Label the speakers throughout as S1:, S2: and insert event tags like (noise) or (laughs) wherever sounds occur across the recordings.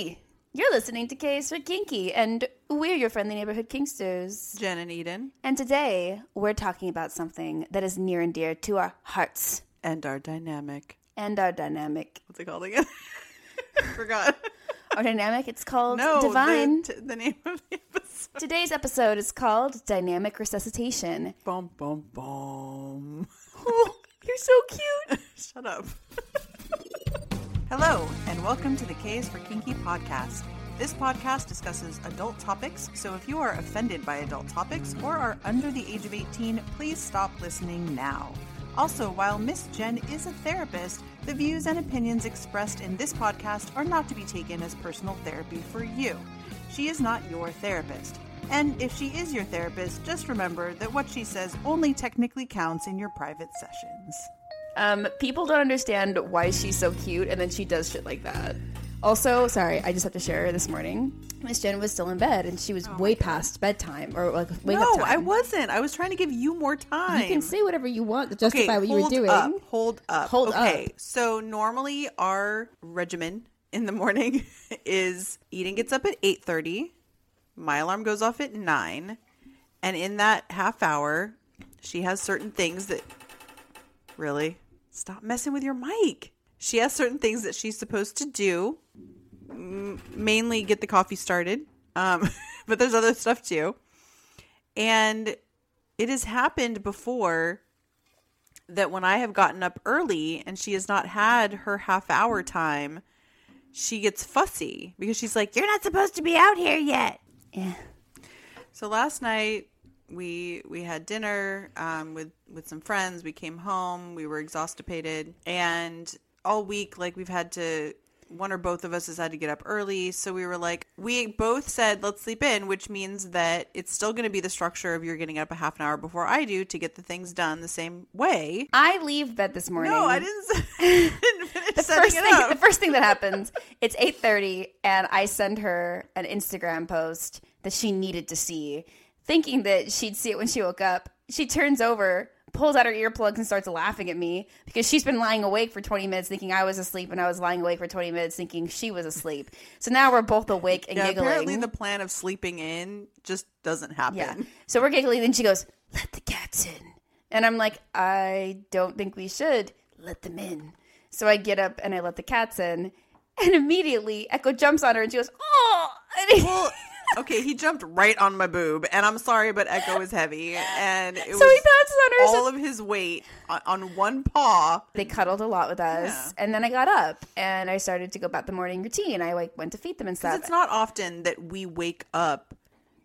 S1: Hey, you're listening to K's for Kinky, and we're your friendly neighborhood Kinksters.
S2: Jenn and Eden.
S1: And today we're talking about something that is near and dear to our hearts
S2: And our dynamic.
S1: and our dynamic.
S2: What's it called again? (laughs) Forgot.
S1: Our dynamic, it's called
S2: No,
S1: Divine.
S2: The, t- the name of the episode.
S1: Today's episode is called Dynamic Resuscitation.
S2: Boom, boom, boom.
S1: Oh, you're so cute. (laughs)
S2: Shut up. (laughs) Hello, and welcome to the K's for Kinky podcast. This podcast discusses adult topics, so if you are offended by adult topics or are under the age of 18, please stop listening now. Also, while Miss Jenn is a therapist, the views and opinions expressed in this podcast are not to be taken as personal therapy for you. She is not your therapist. And if she is your therapist, just remember that what she says only technically counts in your private sessions.
S1: Um, people don't understand why she's so cute, and then she does shit like that. Also, sorry, I just have to share this morning. Miss Jenn was still in bed, and she was way past bedtime or like wake up
S2: No,
S1: time.
S2: I wasn't. I was trying to give you more time.
S1: You can say whatever you want to justify
S2: okay,
S1: what you were
S2: hold
S1: doing.
S2: Up, hold up.
S1: Hold
S2: okay,
S1: up.
S2: so normally our regimen in the morning (laughs) is Eden gets up at eight thirty. My alarm goes off at nine, and in that half hour, she has certain things that really stop messing with your mic. She has certain things that she's supposed to do, m- mainly get the coffee started, um, (laughs) but there's other stuff too. And it has happened before that when I have gotten up early and she has not had her half hour time, she gets fussy because she's like, You're not supposed to be out here yet.
S1: Yeah.
S2: So last night we we had dinner um, with with some friends. We came home. We were exhausted, and all week like we've had to. One or both of us has had to get up early, so we were like, we both said let's sleep in, which means that it's still going to be the structure of you're getting up a half an hour before I do to get the things done the same way.
S1: I leave bed this morning.
S2: No, I didn't. (laughs) I didn't finish
S1: the first
S2: it
S1: thing,
S2: up.
S1: the first thing that happens, it's eight thirty, and I send her an Instagram post that she needed to see, thinking that she'd see it when she woke up. She turns over, pulls out her earplugs, and starts laughing at me because she's been lying awake for twenty minutes, thinking I was asleep, and I was lying awake for twenty minutes, thinking she was asleep. So now we're both awake and
S2: yeah,
S1: giggling.
S2: apparently the plan of sleeping in just doesn't happen.
S1: Yeah. So we're giggling. and she goes, "Let the cats in," and I'm like, "I don't think we should let them in." So I get up and I let the cats in, and immediately Echo jumps on her and she goes, "Oh!" He-
S2: Well, okay, he jumped right on my boob, and I'm sorry, but Echo is heavy, and it
S1: so
S2: was
S1: he pounces on her.
S2: all
S1: so
S2: of his weight on, on one paw.
S1: they cuddled a lot with us,
S2: Yeah.
S1: and then I got up and I started to go about the morning routine. I like went to feed them and stuff.
S2: It's not often that we wake up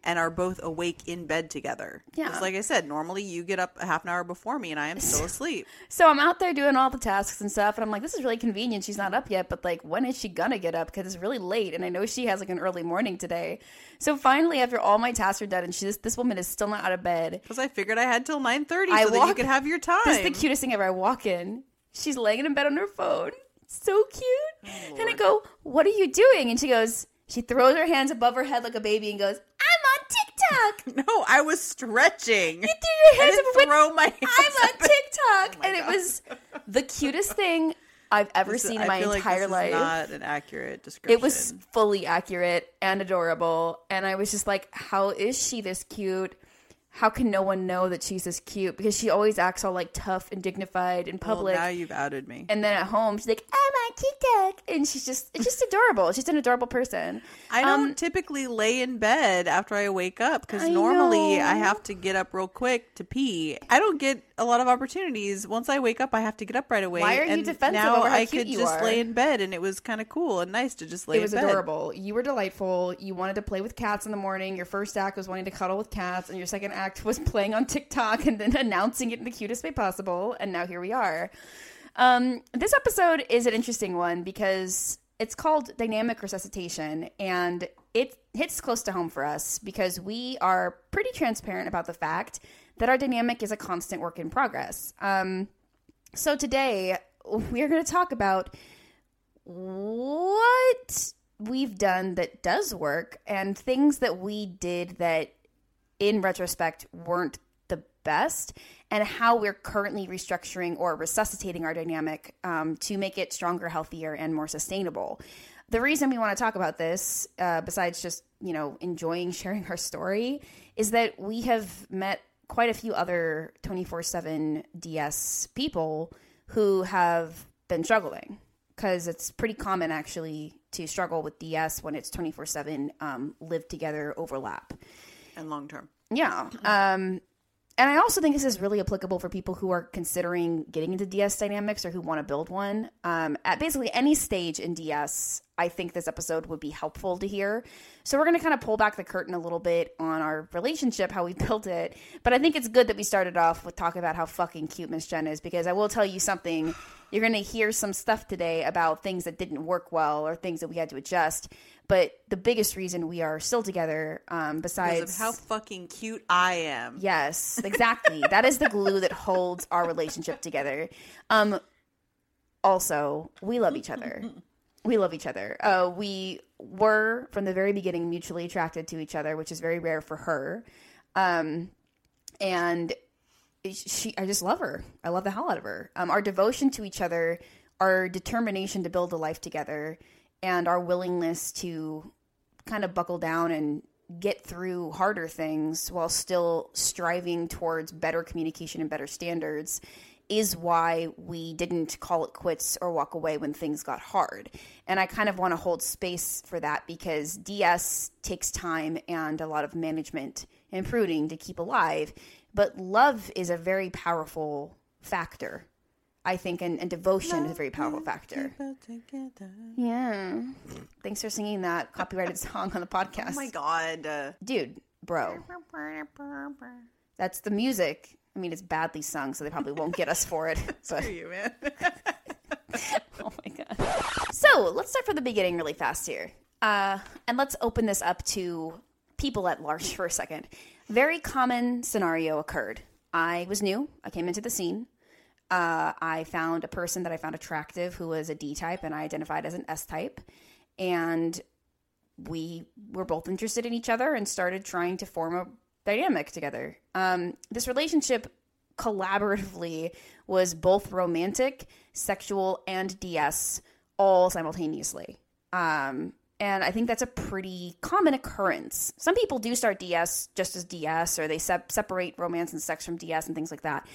S2: and are both awake in bed together.
S1: Yeah.
S2: 'Cause like I said, normally you get up a half an hour before me, and I am still (laughs) asleep.
S1: So I'm out there doing all the tasks and stuff, and I'm like, this is really convenient. She's not up yet, but like, when is she gonna get up? Because it's really late, and I know she has like an early morning today. So finally, after all my tasks are done, and she, this, this woman is still not out of bed.
S2: Because I figured I had till nine thirty so
S1: I
S2: that you
S1: walk-
S2: could have your time.
S1: This is the cutest thing ever. I walk in, she's laying in bed on her phone, so cute, and I go, "What are you doing?" And she goes, she throws her hands above her head like a baby and goes, "I'm on TikTok." (laughs)
S2: No, I was stretching.
S1: You threw your hands up and
S2: throw my (laughs) hands
S1: I'm on
S2: up. (laughs)
S1: Oh TikTok,
S2: Oh my
S1: and it was the cutest thing I've ever
S2: This
S1: seen
S2: I
S1: in my
S2: like
S1: entire
S2: is
S1: life.
S2: not an accurate description.
S1: It was fully accurate and adorable. And I was just like, how is she this cute? How can no one know that she's this cute? Because she always acts all like tough and dignified in
S2: Well,
S1: public.
S2: now you've outed me.
S1: and then at home, she's like, I'm on TikTok. And she's just, it's just adorable. She's an adorable person.
S2: I don't
S1: Um,
S2: typically lay in bed after I wake up because normally I have to get up real quick to pee. I don't get a lot of opportunities. Once I wake up, I have to get up right away.
S1: Why are you
S2: and
S1: defensive
S2: now
S1: over how
S2: I
S1: cute
S2: could
S1: you
S2: just
S1: are?
S2: lay in bed, and it was kind of cool and nice to just lay
S1: It was adorable. You were delightful. You wanted to play with cats in the morning. Your first act was wanting to cuddle with cats, and your second act was playing on TikTok and then (laughs) announcing it in the cutest way possible. And now here we are. Um, this episode is an interesting one because it's called Dynamic Resuscitation, and it hits close to home for us because we are pretty transparent about the fact that our dynamic is a constant work in progress. Um, so today we're going to talk about what we've done that does work and things that we did that in retrospect weren't the best and how we're currently restructuring or resuscitating our dynamic um, to make it stronger healthier and more sustainable The reason we want to talk about this, uh, besides just, you know, enjoying (laughs) sharing our story, is that we have met quite a few other 24 7 DS people who have been struggling because it's pretty common actually to struggle with DS when it's 24 7 um, live together overlap.
S2: And long term.
S1: Yeah. Um, and I also think this is really applicable for people who are considering getting into DS dynamics or who want to build one. Um, at basically any stage in DS, I think this episode would be helpful to hear. So we're going to kind of pull back the curtain a little bit on our relationship, how we (laughs) built it. But I think it's good that we started off with talking about how fucking cute Miss Jenn is because I will tell you something. You're going to hear some stuff today about things that didn't work well or things that we had to adjust. But the biggest reason we are still together, um, besides
S2: Because of how fucking cute I am.
S1: Yes, exactly. that is the glue that holds our relationship together. Um also, we love each other. We love each other. Uh we were from the very beginning mutually attracted to each other, which is very rare for her. Um and she I just love her. I love the hell out of her. Um our devotion to each other, our determination to build a life together and our willingness to kind of buckle down and get through harder things while still striving towards better communication and better standards is why we didn't call it quits or walk away when things got hard. And I kind of want to hold space for that because DS takes time and a lot of management and pruning to keep alive. But love is a very powerful factor, I think, and, and devotion is a very powerful factor. Yeah. Thanks for singing that copyrighted (laughs) song on the podcast.
S2: Oh my god.
S1: Dude, bro. That's the music. I mean, it's badly sung, so they probably won't get us for it. (laughs) But
S2: Screw you, man. (laughs)
S1: oh my god. So let's start from the beginning really fast here, uh, and let's open this up to people at large for a second. Very common scenario occurred. I was new. I came into the scene. Uh, I found a person that I found attractive who was a D type, and I identified as an S type, and we were both interested in each other and started trying to form a dynamic together. Um, this relationship collaboratively was both romantic, sexual, and DS all simultaneously. Um, and I think that's a pretty common occurrence. Some people do start DS just as DS, or they sep- separate romance and sex from DS and things like that.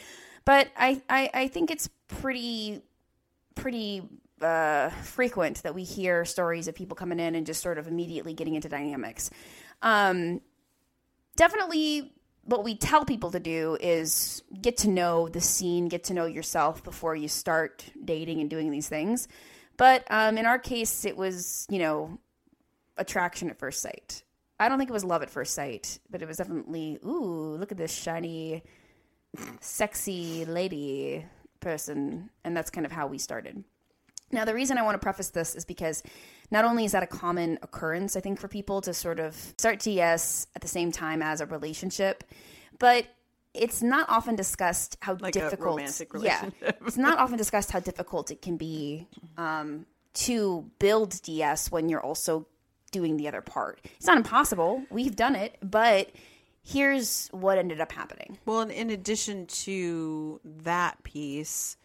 S1: But I, I, I think it's pretty, pretty uh, frequent that we hear stories of people coming in and just sort of immediately getting into dynamics. Um, definitely what we tell people to do is get to know the scene, get to know yourself before you start dating and doing these things. But um, in our case, it was, you know, attraction at first sight. I don't think it was love at first sight, but it was definitely, ooh, look at this shiny, sexy lady person. And that's kind of how we started. Now, the reason I want to preface this is because not only is that a common occurrence, I think, for people to sort of start DS at the same time as a relationship, but it's not often discussed how
S2: Like
S1: difficult. yeah, it's not often discussed how difficult it can be um, to build DS when you're also doing the other part. It's not impossible. We've done it, but here's what ended up happening.
S2: Well, and in addition to that piece,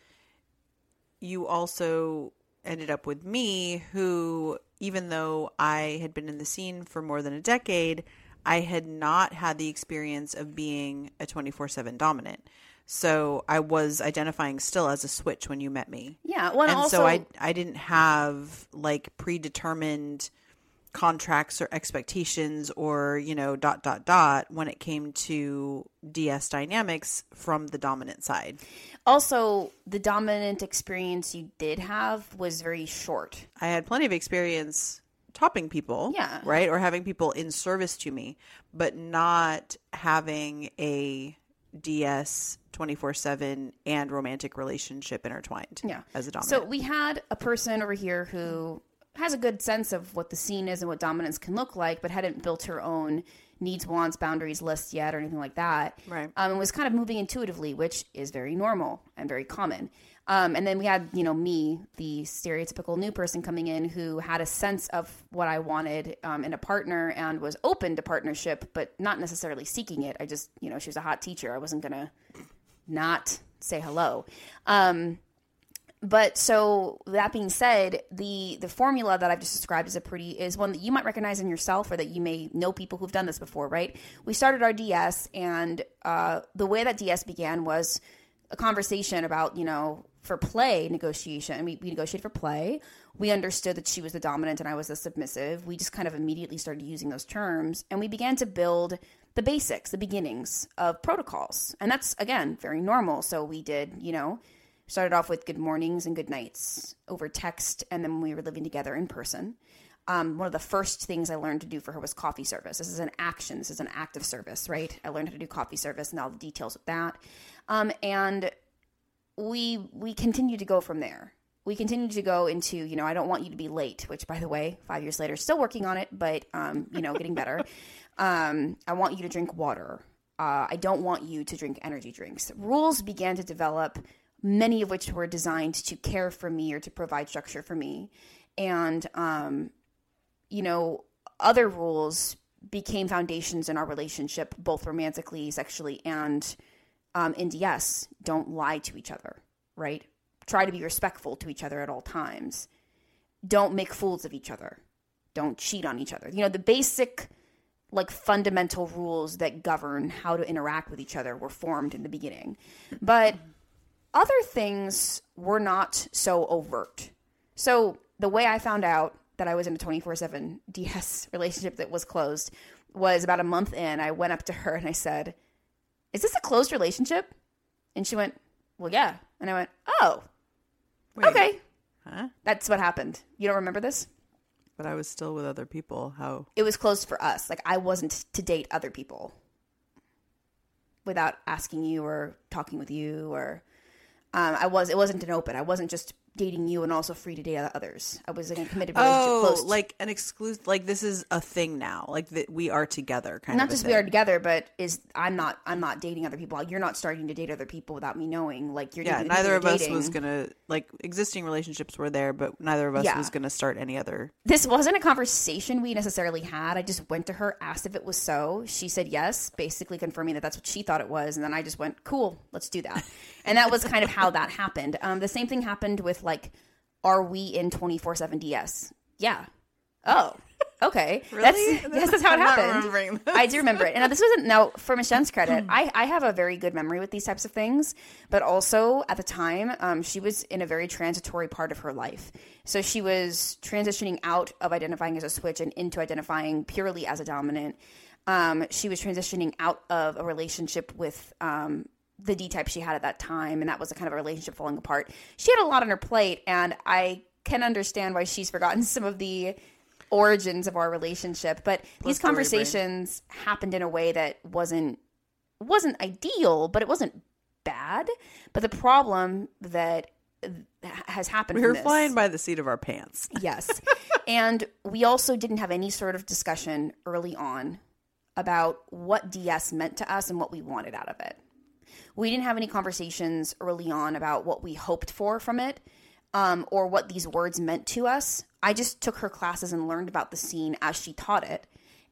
S2: you also ended up with me, who, even though I had been in the scene for more than a decade, I had not had the experience of being a 24 7 dominant. So I was identifying still as a switch when you met me.
S1: Yeah, well, and,
S2: and
S1: also
S2: so I I didn't have like predetermined contracts or expectations or you know dot dot dot when it came to DS dynamics from the dominant side.
S1: also the dominant experience you did have was very short.
S2: I had plenty of experience topping people,
S1: Yeah.
S2: right, or having people in service to me, but not having a DS 24/7 and romantic relationship intertwined
S1: Yeah.
S2: as a dominant.
S1: So we had a person over here who has a good sense of what the scene is and what dominance can look like, but hadn't built her own needs, wants, boundaries list yet or anything like that.
S2: Right.
S1: Um, and was kind of moving intuitively, which is very normal and very common. Um, and then we had, you know, me, the stereotypical new person coming in who had a sense of what I wanted um, in a partner and was open to partnership, but not necessarily seeking it. I just, you know, she was a hot teacher. I wasn't going to not say hello. Um, but so that being said, the the formula that I've just described is a pretty is one that you might recognize in yourself, or that you may know people who've done this before, right? We started our DS, and uh, the way that DS began was a conversation about you know for play negotiation. We, we negotiated for play. We understood that she was the dominant and I was the submissive. We just kind of immediately started using those terms, and we began to build the basics, the beginnings of protocols, and that's again very normal. So we did you know started off with good mornings and good nights over text, and then when we were living together in person. Um, one of the first things I learned to do for her was coffee service. This is an action. This is an act of service, right? I learned how to do coffee service and all the details of that. Um, and we we continued to go from there. We continued to go into, you know, I don't want you to be late, which by the way, five years later, still working on it, but um, you know, getting better. (laughs) um, I want you to drink water. Uh, I don't want you to drink energy drinks. Rules began to develop many of which were designed to care for me or to provide structure for me. And, um, you know, other rules became foundations in our relationship, both romantically, sexually, and um, in DS. Don't lie to each other, right? Try to be respectful to each other at all times. Don't make fools of each other. Don't cheat on each other. You know, the basic, like, fundamental rules that govern how to interact with each other were formed in the beginning. But other things were not so overt. So the way I found out that I was in a 24 7 DS (laughs) relationship that was closed was about a month in. I went up to her and I said, Is this a closed relationship? And she went, Well, yeah. And I went, Oh,
S2: Wait,
S1: okay.
S2: Huh?
S1: That's what happened. You don't remember this?
S2: But I was still with other people. How?
S1: It was closed for us. Like I wasn't to date other people without asking you or talking with you or um, I was it wasn't an open. I wasn't just dating you and also free to date others. I was in a committed relationship.
S2: Oh,
S1: close
S2: like an exclusive. Like this is a thing now. Like that we are together. Kind
S1: not
S2: of.
S1: just we are together, but is I'm not I'm not dating other people. You're not starting to date other people without me knowing. Like you're
S2: Yeah,
S1: dating-
S2: neither
S1: you're
S2: of us
S1: dating.
S2: was gonna like existing relationships were there, but neither of us
S1: Yeah.
S2: was gonna start any other.
S1: This wasn't a conversation we necessarily had. I just went to her, asked if it was so. She said yes, basically confirming that that's what she thought it was, and then I just went, "Cool, let's do that." (laughs) and that was kind of how that happened. Um, the same thing happened with like, "Are we in twenty four seven DS?" Yeah. Oh. Okay. (laughs) That's, yes, (laughs) that's how it happened.
S2: this.
S1: I do remember it. And now this wasn't now for Jenn's credit. I, I have a very good memory with these types of things, but also at the time, um, she was in a very transitory part of her life. So she was transitioning out of identifying as a switch and into identifying purely as a dominant. Um, she was transitioning out of a relationship with um, the D type she had at that time, and that was a kind of a relationship falling apart. She had a lot on her plate, and I can understand why she's forgotten (laughs) some of the origins of our relationship. But these
S2: story brain.
S1: conversations happened in a way that wasn't wasn't ideal, but it wasn't bad. But the problem that has happened
S2: We were flying by the seat of our pants. (laughs)
S1: Yes. and we also didn't have any sort of discussion early on about what DS meant to us and what we wanted out of it. We didn't have any conversations early on about what we hoped for from it um, or what these words meant to us. I just took her classes and learned about the scene as she taught it.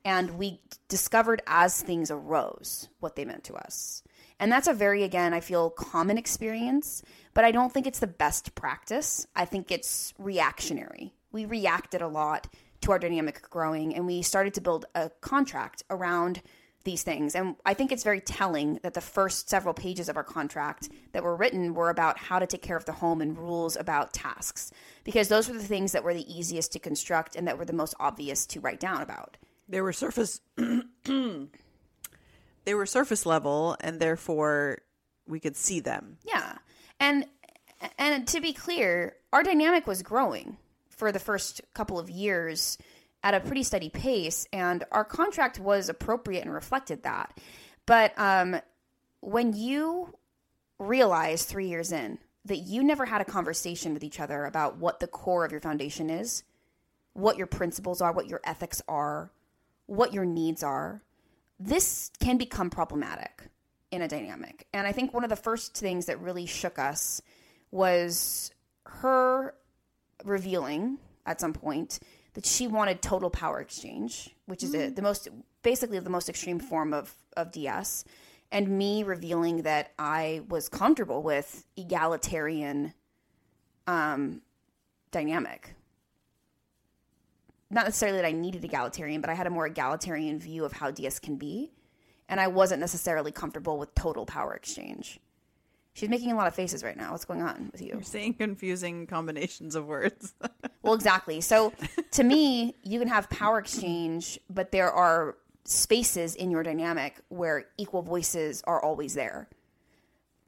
S1: And we discovered as things arose what they meant to us. And that's a very, again, I feel common experience, but I don't think it's the best practice. I think it's reactionary. We reacted a lot to our dynamic growing and we started to build a contract around these things. And I think it's very telling that the first several pages of our contract that were written were about how to take care of the home and rules about tasks, because those were the things that were the easiest to construct and that were the most obvious to write down about.
S2: They were surface. (clears throat) they were surface level, and therefore we could see them.
S1: Yeah. And and to be clear, our dynamic was growing for the first couple of years at a pretty steady pace and our contract was appropriate and reflected that. But um when you realize 3 years in that you never had a conversation with each other about what the core of your foundation is, what your principles are, what your ethics are, what your needs are, this can become problematic in a dynamic. And I think one of the first things that really shook us was her revealing at some point that she wanted total power exchange, which is a, the most basically the most extreme form of of DS, and me revealing that I was comfortable with egalitarian um, dynamic. Not necessarily that I needed egalitarian, but I had a more egalitarian view of how DS can be. And I wasn't necessarily comfortable with total power exchange. She's making a lot of faces right now. What's going on with you?
S2: You're saying confusing combinations of words. (laughs)
S1: Well, exactly. So to me, you can have power exchange, but there are spaces in your dynamic where equal voices are always there,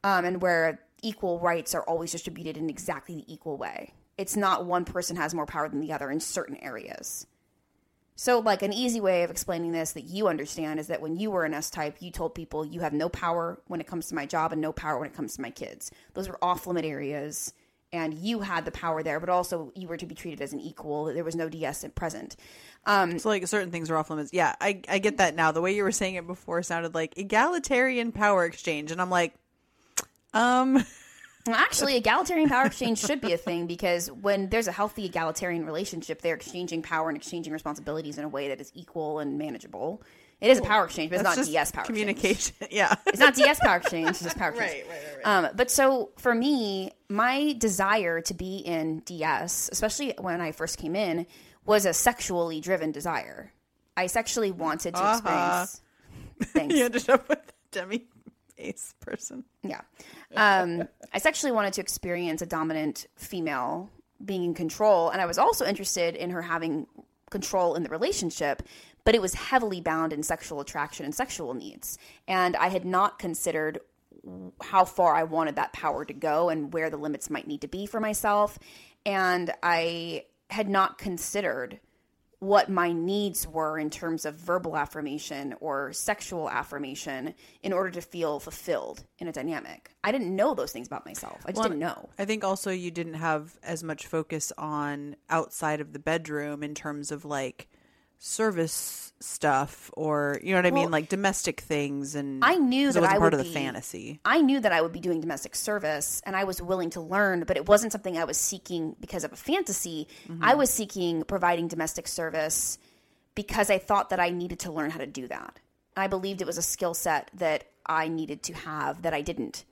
S1: um, and where equal rights are always distributed in exactly the equal way. It's not one person has more power than the other in certain areas. So, like an easy way of explaining this that you understand is that when you were an S type, you told people you have no power when it comes to my job and no power when it comes to my kids. Those were off limit areas and you had the power there, but also you were to be treated as an equal. There was no DS present. Um,
S2: so, like, certain things are off limits. Yeah, I, I get that now. The way you were saying it before sounded like egalitarian power exchange. And I'm like, um. (laughs)
S1: Actually, egalitarian power exchange should be a thing because when there's a healthy egalitarian relationship, they're exchanging power and exchanging responsibilities in a way that is equal and manageable. It is a power exchange, but it's not DS power
S2: communication.
S1: exchange.
S2: Yeah.
S1: It's not DS power exchange, it's just power (laughs) exchange.
S2: Right, right, right.
S1: Um, but so for me, my desire to be in DS, especially when I first came in, was a sexually driven desire. I sexually wanted to
S2: Uh-huh.
S1: experience. (laughs) Thanks.
S2: you ended up with a demi face person.
S1: Yeah. Um, I sexually wanted to experience a dominant female being in control. And I was also interested in her having control in the relationship, but it was heavily bound in sexual attraction and sexual needs. And I had not considered how far I wanted that power to go and where the limits might need to be for myself. And I had not considered what my needs were in terms of verbal affirmation or sexual affirmation in order to feel fulfilled in a dynamic. I didn't know those things about myself. I just didn't know.
S2: I think also you didn't have as much focus on outside of the bedroom in terms of like service stuff or you know what I mean, like domestic things and
S1: I knew that
S2: it wasn't
S1: I
S2: part
S1: would
S2: of the
S1: be-
S2: fantasy.
S1: I knew that I would be doing domestic service and I was willing to learn, but it wasn't something I was seeking because of a fantasy. Mm-hmm. I was seeking providing domestic service because I thought that I needed to learn how to do that. I believed it was a skill set that I needed to have that I didn't.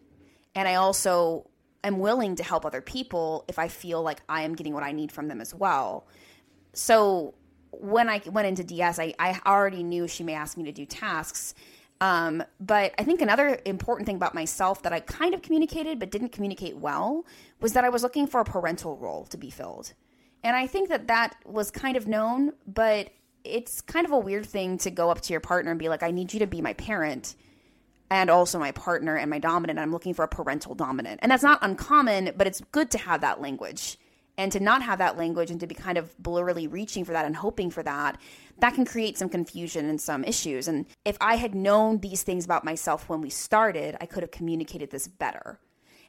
S1: And I also am willing to help other people if I feel like I am getting what I need from them as well. So when I went into DS, I, I already knew she may ask me to do tasks. Um, but I think another important thing about myself that I kind of communicated but didn't communicate well was that I was looking for a parental role to be filled. And I think that that was kind of known, but it's kind of a weird thing to go up to your partner and be like, I need you to be my parent and also my partner and my dominant. I'm looking for a parental dominant. And that's not uncommon, but it's good to have that language. And to not have that language and to be kind of blurrily reaching for that and hoping for that, that can create some confusion and some issues. And if I had known these things about myself when we started, I could have communicated this better.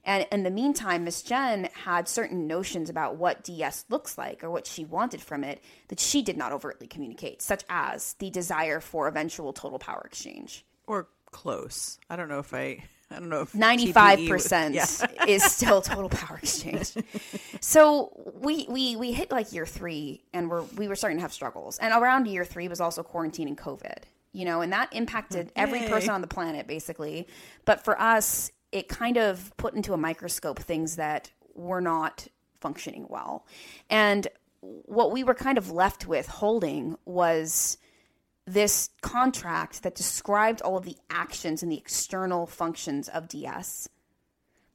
S1: And in the meantime, Miss Jenn had certain notions about what DS looks like or what she wanted from it that she did not overtly communicate, such as the desire for eventual total power exchange.
S2: Or close. I don't know if I I don't know
S1: Ninety-five percent
S2: Yeah. (laughs)
S1: is still total power exchange. so we we we hit like year three, and we're we were starting to have struggles. And around year three was also quarantine and COVID, you know, and that impacted every person on the planet basically. But for us, it kind of put into a microscope things that were not functioning well, and what we were kind of left with holding was this contract that described all of the actions and the external functions of DS,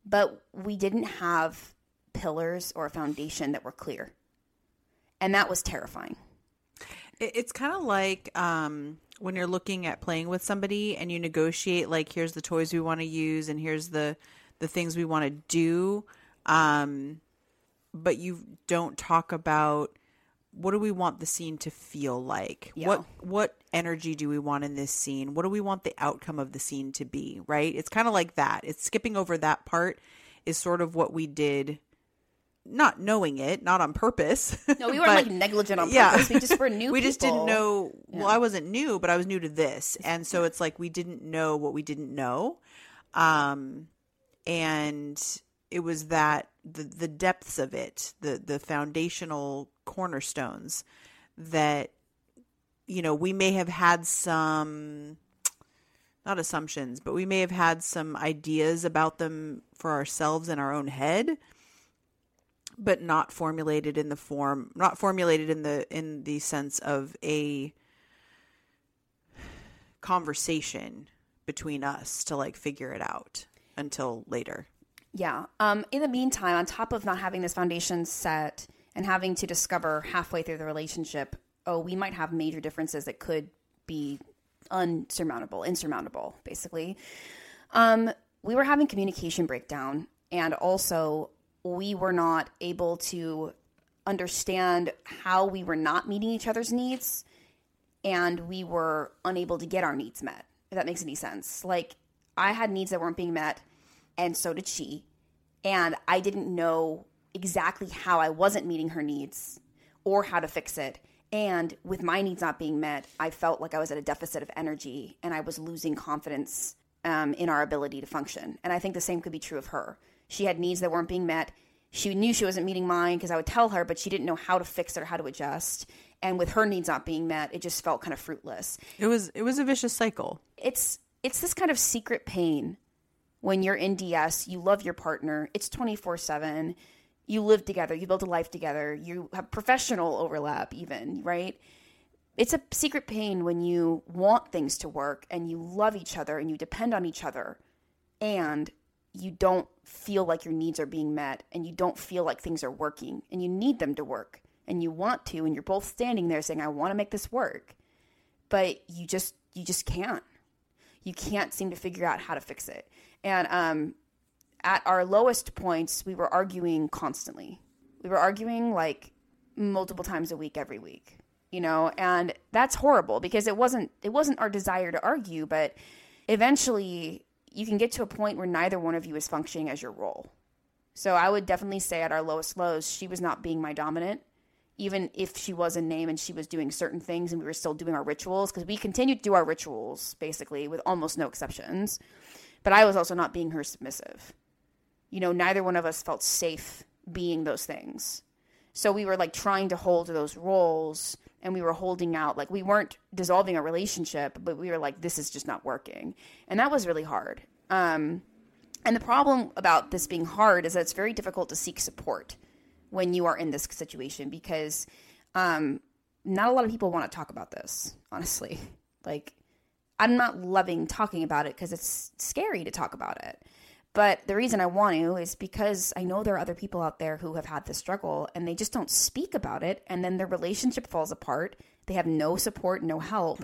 S1: but we didn't have pillars or a foundation that were clear. And that was terrifying.
S2: It's kind of like um, when you're looking at playing with somebody and you negotiate like here's the toys we want to use and here's the the things we want to do um, but you don't talk about what do we want the scene to feel like?
S1: Yeah.
S2: what what energy do we want in this scene? What do we want the outcome of the scene to be right? It's kind of like that. It's skipping over that part is sort of what we did not knowing it not on purpose.
S1: No, we (laughs) weren't
S2: but-
S1: like negligent on
S2: yeah.
S1: purpose. We just were (laughs) new.
S2: we just didn't know well i wasn't new but i was new to this. And so it's like we didn't know what we didn't know. Um and it was that the the depths of it the the foundational cornerstones that you know we may have had some not assumptions but we may have had some ideas about them for ourselves in our own head but not formulated in the form not formulated in the in the sense of a conversation between us to like figure it out until later.
S1: Yeah. Um, in the meantime, on top of not having this foundation set and having to discover halfway through the relationship, oh, we might have major differences that could be unsurmountable, insurmountable, basically. Um, we were having communication breakdown, and also we were not able to understand how we were not meeting each other's needs, and we were unable to get our needs met. If that makes any sense, like I had needs that weren't being met and so did she. And I didn't know exactly how I wasn't meeting her needs or how to fix it. And with my needs not being met, I felt like I was at a deficit of energy and I was losing confidence um, in our ability to function. And I think the same could be true of her. She had needs that weren't being met. She knew she wasn't meeting mine because I would tell her, but she didn't know how to fix it or how to adjust. And with her needs not being met, it just felt kind of fruitless.
S2: It was it was a vicious cycle.
S1: It's it's this kind of secret pain when you're in DS, you love your partner. It's 24 7. You live together. You build a life together. You have professional overlap, even, right? It's a secret pain when you want things to work and you love each other and you depend on each other and you don't feel like your needs are being met and you don't feel like things are working and you need them to work and you want to and you're both standing there saying I want to make this work but you just you just can't you can't seem to figure out how to fix it and um, at our lowest points, we were arguing constantly. We were arguing like multiple times a week, every week, you know, and that's horrible because it wasn't it wasn't our desire to argue, but eventually you can get to a point where neither one of you is functioning as your role. So I would definitely say at our lowest lows, she was not being my dominant, even if she was in name and she was doing certain things and we were still doing our rituals because we continued to do our rituals basically with almost no exceptions. But I was also not being her submissive. You know, neither one of us felt safe being those things. So we were like trying to hold those roles and we were holding out. Like we weren't dissolving a relationship, but we were like, this is just not working. And that was really hard. Um, and the problem about this being hard is that it's very difficult to seek support when you are in this situation because um, not a lot of people want to talk about this, honestly. (laughs) Like, I'm not loving talking about it because it's scary to talk about it. But the reason I want to is because I know there are other people out there who have had this struggle and they just don't speak about it. And then their relationship falls apart. They have no support, no help.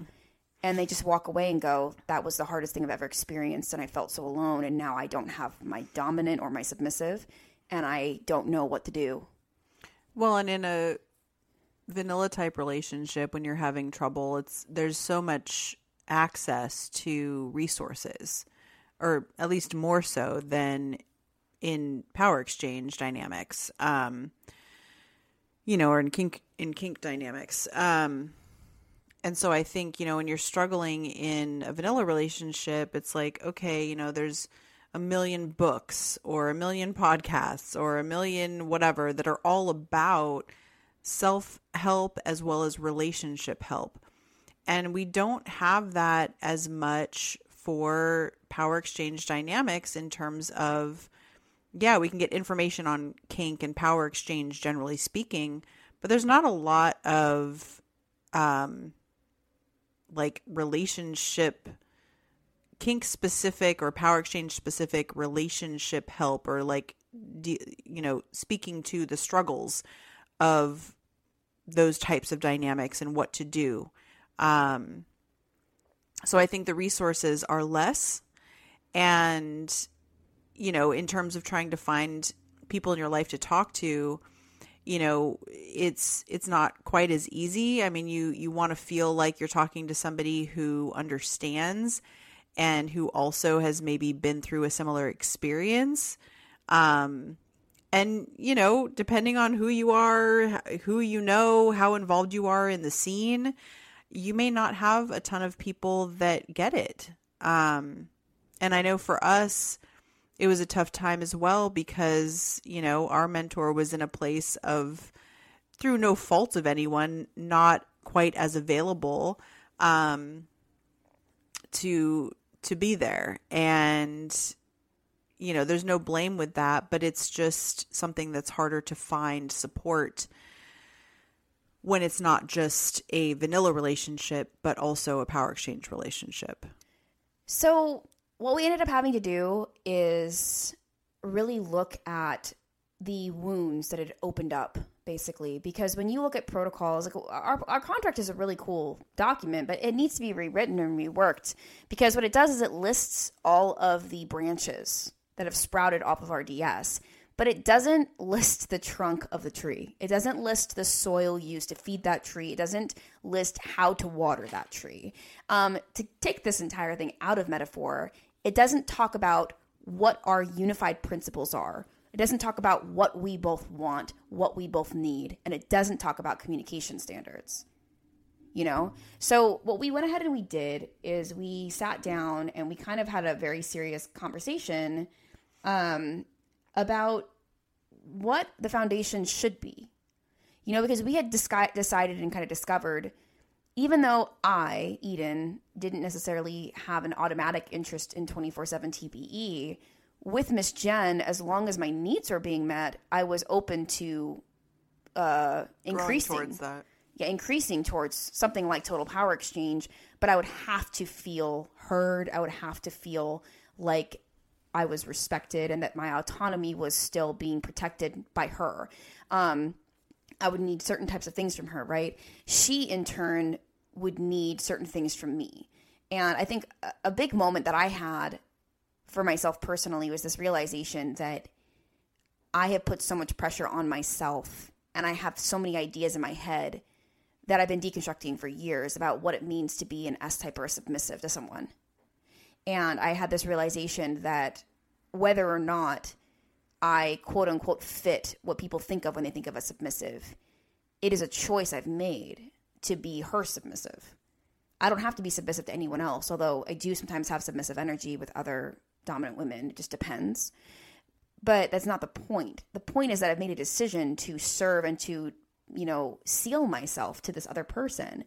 S1: And they just walk away and go, That was the hardest thing I've ever experienced. And I felt so alone. And now I don't have my dominant or my submissive. And I don't know what to do.
S2: Well, and in a vanilla type relationship, when you're having trouble, it's there's so much access to resources, or at least more so than in power exchange dynamics. Um, you know, or in kink in kink dynamics. Um, and so I think you know when you're struggling in a vanilla relationship, it's like okay, you know, there's a million books or a million podcasts or a million whatever that are all about self help as well as relationship help. And we don't have that as much for power exchange dynamics in terms of, yeah, we can get information on kink and power exchange, generally speaking, but there's not a lot of, um, like relationship kink specific or power exchange specific relationship help or like you know speaking to the struggles of those types of dynamics and what to do um, so I think the resources are less. And, you know, in terms of trying to find people in your life to talk to, you know, it's it's not quite as easy. I mean, you you want to feel like you're talking to somebody who understands and who also has maybe been through a similar experience. Um, and you know, depending on who you are, who you know, how involved you are in the scene, you may not have a ton of people that get it. Um, and I know for us, it was a tough time as well because, you know, our mentor was in a place of, through no fault of anyone, not quite as available um, to to be there. And, you know, there's no blame with that, but it's just something that's harder to find support when it's not just a vanilla relationship, but also a power exchange relationship.
S1: So, what we ended up having to do is really look at the wounds that had opened up basically. Because when you look at protocols like our, our contract is a really cool document but it needs to be rewritten and reworked. Because what it does is it lists all of the branches that have sprouted off of our ds but it doesn't list the trunk of the tree it doesn't list the soil used to feed that tree it doesn't list how to water that tree um, to take this entire thing out of metaphor it doesn't talk about what our unified principles are it doesn't talk about what we both want, what we both need, and it doesn't talk about communication standards. You know? So, what we went ahead and we did is we sat down and we kind of had a very serious conversation um, about what the foundation should be. You know, because we had decided and kind of discovered, even though I, Eden, didn't necessarily have an automatic interest in 24 7 TPE, with Miss Jenn, as long as my needs are being met, I was open to uh, increasing
S2: towards that.
S1: Yeah, increasing towards something like total power exchange, but I would have to feel heard. I would have to feel like I was respected and that my autonomy was still being protected by her. Um, I would need certain types of things from her, right? She, in turn, would need certain things from me. And I think a big moment that I had for myself personally was this realization that I have put so much pressure on myself and I have so many ideas in my head that I've been deconstructing for years about what it means to be an S type or submissive to someone. And I had this realization that whether or not I quote unquote fit what people think of when they think of a submissive, it is a choice I've made to be her submissive. I don't have to be submissive to anyone else, although I do sometimes have submissive energy with other dominant women. It just depends. But that's not the point. The point is that I've made a decision to serve and to, you know, seal myself to this other person.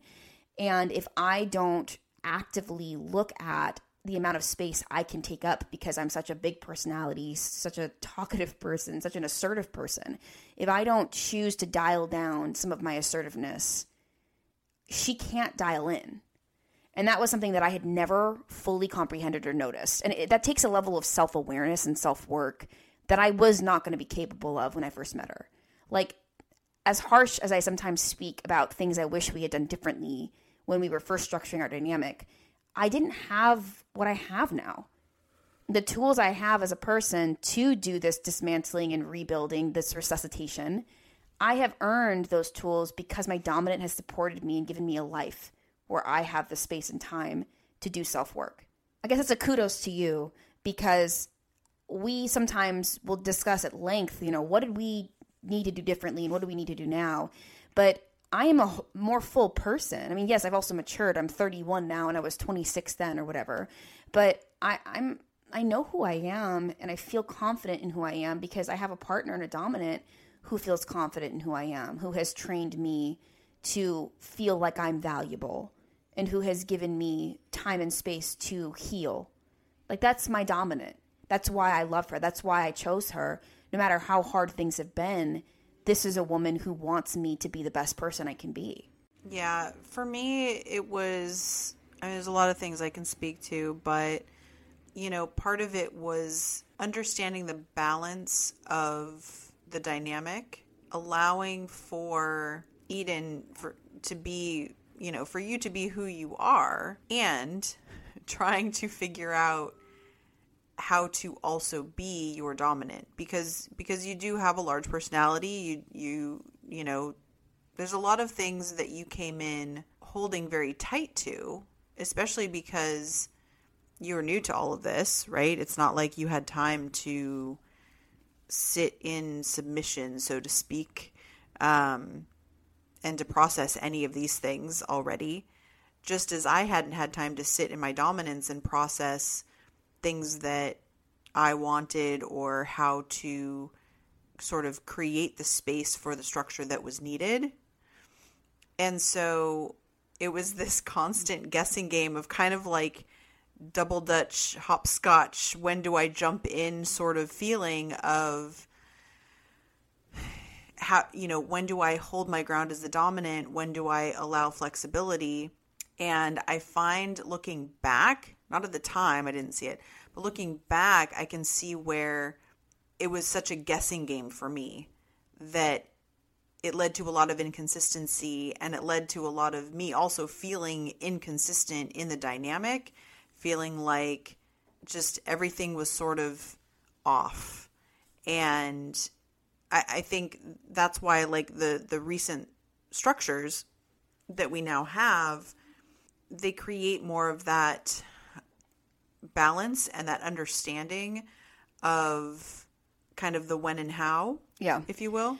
S1: And if I don't actively look at the amount of space I can take up because I'm such a big personality, such a talkative person, such an assertive person, if I don't choose to dial down some of my assertiveness, she can't dial in. And that was something that I had never fully comprehended or noticed. And it, that takes a level of self awareness and self work that I was not going to be capable of when I first met her. Like, as harsh as I sometimes speak about things I wish we had done differently when we were first structuring our dynamic, I didn't have what I have now. The tools I have as a person to do this dismantling and rebuilding, this resuscitation, I have earned those tools because my dominant has supported me and given me a life where I have the space and time to do self work. I guess it's a kudos to you because we sometimes will discuss at length, you know, what did we need to do differently and what do we need to do now? But I am a more full person. I mean, yes, I've also matured. I'm 31 now and I was 26 then or whatever. But I, I'm I know who I am and I feel confident in who I am because I have a partner and a dominant who feels confident in who I am, who has trained me to feel like I'm valuable and who has given me time and space to heal. Like that's my dominant. That's why I love her. That's why I chose her. No matter how hard things have been, this is a woman who wants me to be the best person I can be.
S2: Yeah, for me, it was. I mean, there's a lot of things I can speak to, but you know, part of it was understanding the balance of the dynamic, allowing for Eden for to be you know, for you to be who you are and (laughs) trying to figure out how to also be your dominant because because you do have a large personality you you you know there's a lot of things that you came in holding very tight to especially because you're new to all of this right it's not like you had time to sit in submission so to speak um and to process any of these things already. Just as I hadn't had time to sit in my dominance and process things that I wanted or how to sort of create the space for the structure that was needed. And so it was this (laughs) constant guessing game of kind of like double dutch hopscotch when do i jump in sort of feeling of how you know when do i hold my ground as the dominant when do i allow flexibility and i find looking back not at the time i didn't see it. But looking back i can see where it was such a guessing game for me that it led to a lot of inconsistency and it led to a lot of me also feeling inconsistent in the dynamic feeling like just everything was sort of off. And I, I think that's why like the the recent structures that we now have they create more of that balance and that understanding of kind of the when and how
S1: Yeah.
S2: if you will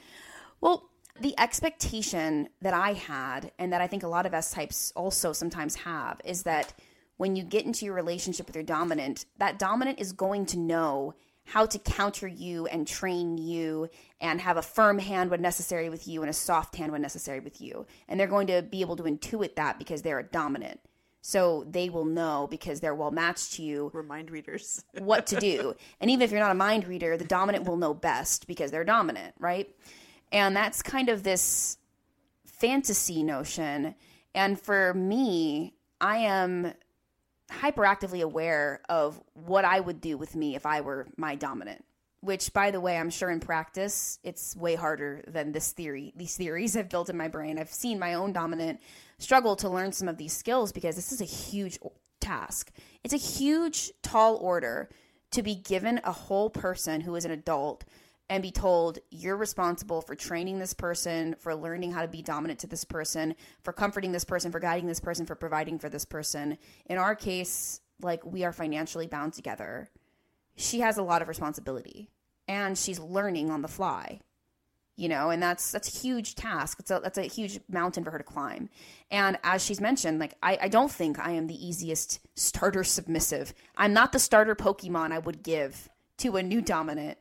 S1: Well, the expectation that I had, and that I think a lot of S types also sometimes have, is that when you get into your relationship with your dominant, that dominant is going to know how to counter you and train you and have a firm hand when necessary with you and a soft hand when necessary with you. And they're going to be able to intuit that because they're a dominant. So they will know because they're well matched to you
S2: we're mind readers (laughs)
S1: what to do. And even if you're not a mind reader, the dominant will know best because they're dominant, right? And that's kind of this fantasy notion. And for me, I am hyperactively aware of what I would do with me if I were my dominant. Which, by the way, I'm sure in practice, it's way harder than this theory. These theories I've built in my brain. I've seen my own dominant struggle to learn some of these skills because this is a huge task. It's a huge, tall order to be given a whole person who is an adult and be told you're responsible for training this person, for learning how to be dominant to this person, for comforting this person, for guiding this person, for providing for this person. In our case, like we are financially bound together. She has a lot of responsibility and she's learning on the fly. You know, and that's that's a huge task. It's a that's a huge mountain for her to climb. And as she's mentioned, like I, I don't think I am the easiest starter submissive. I'm not the starter Pokemon I would give to a new dominant.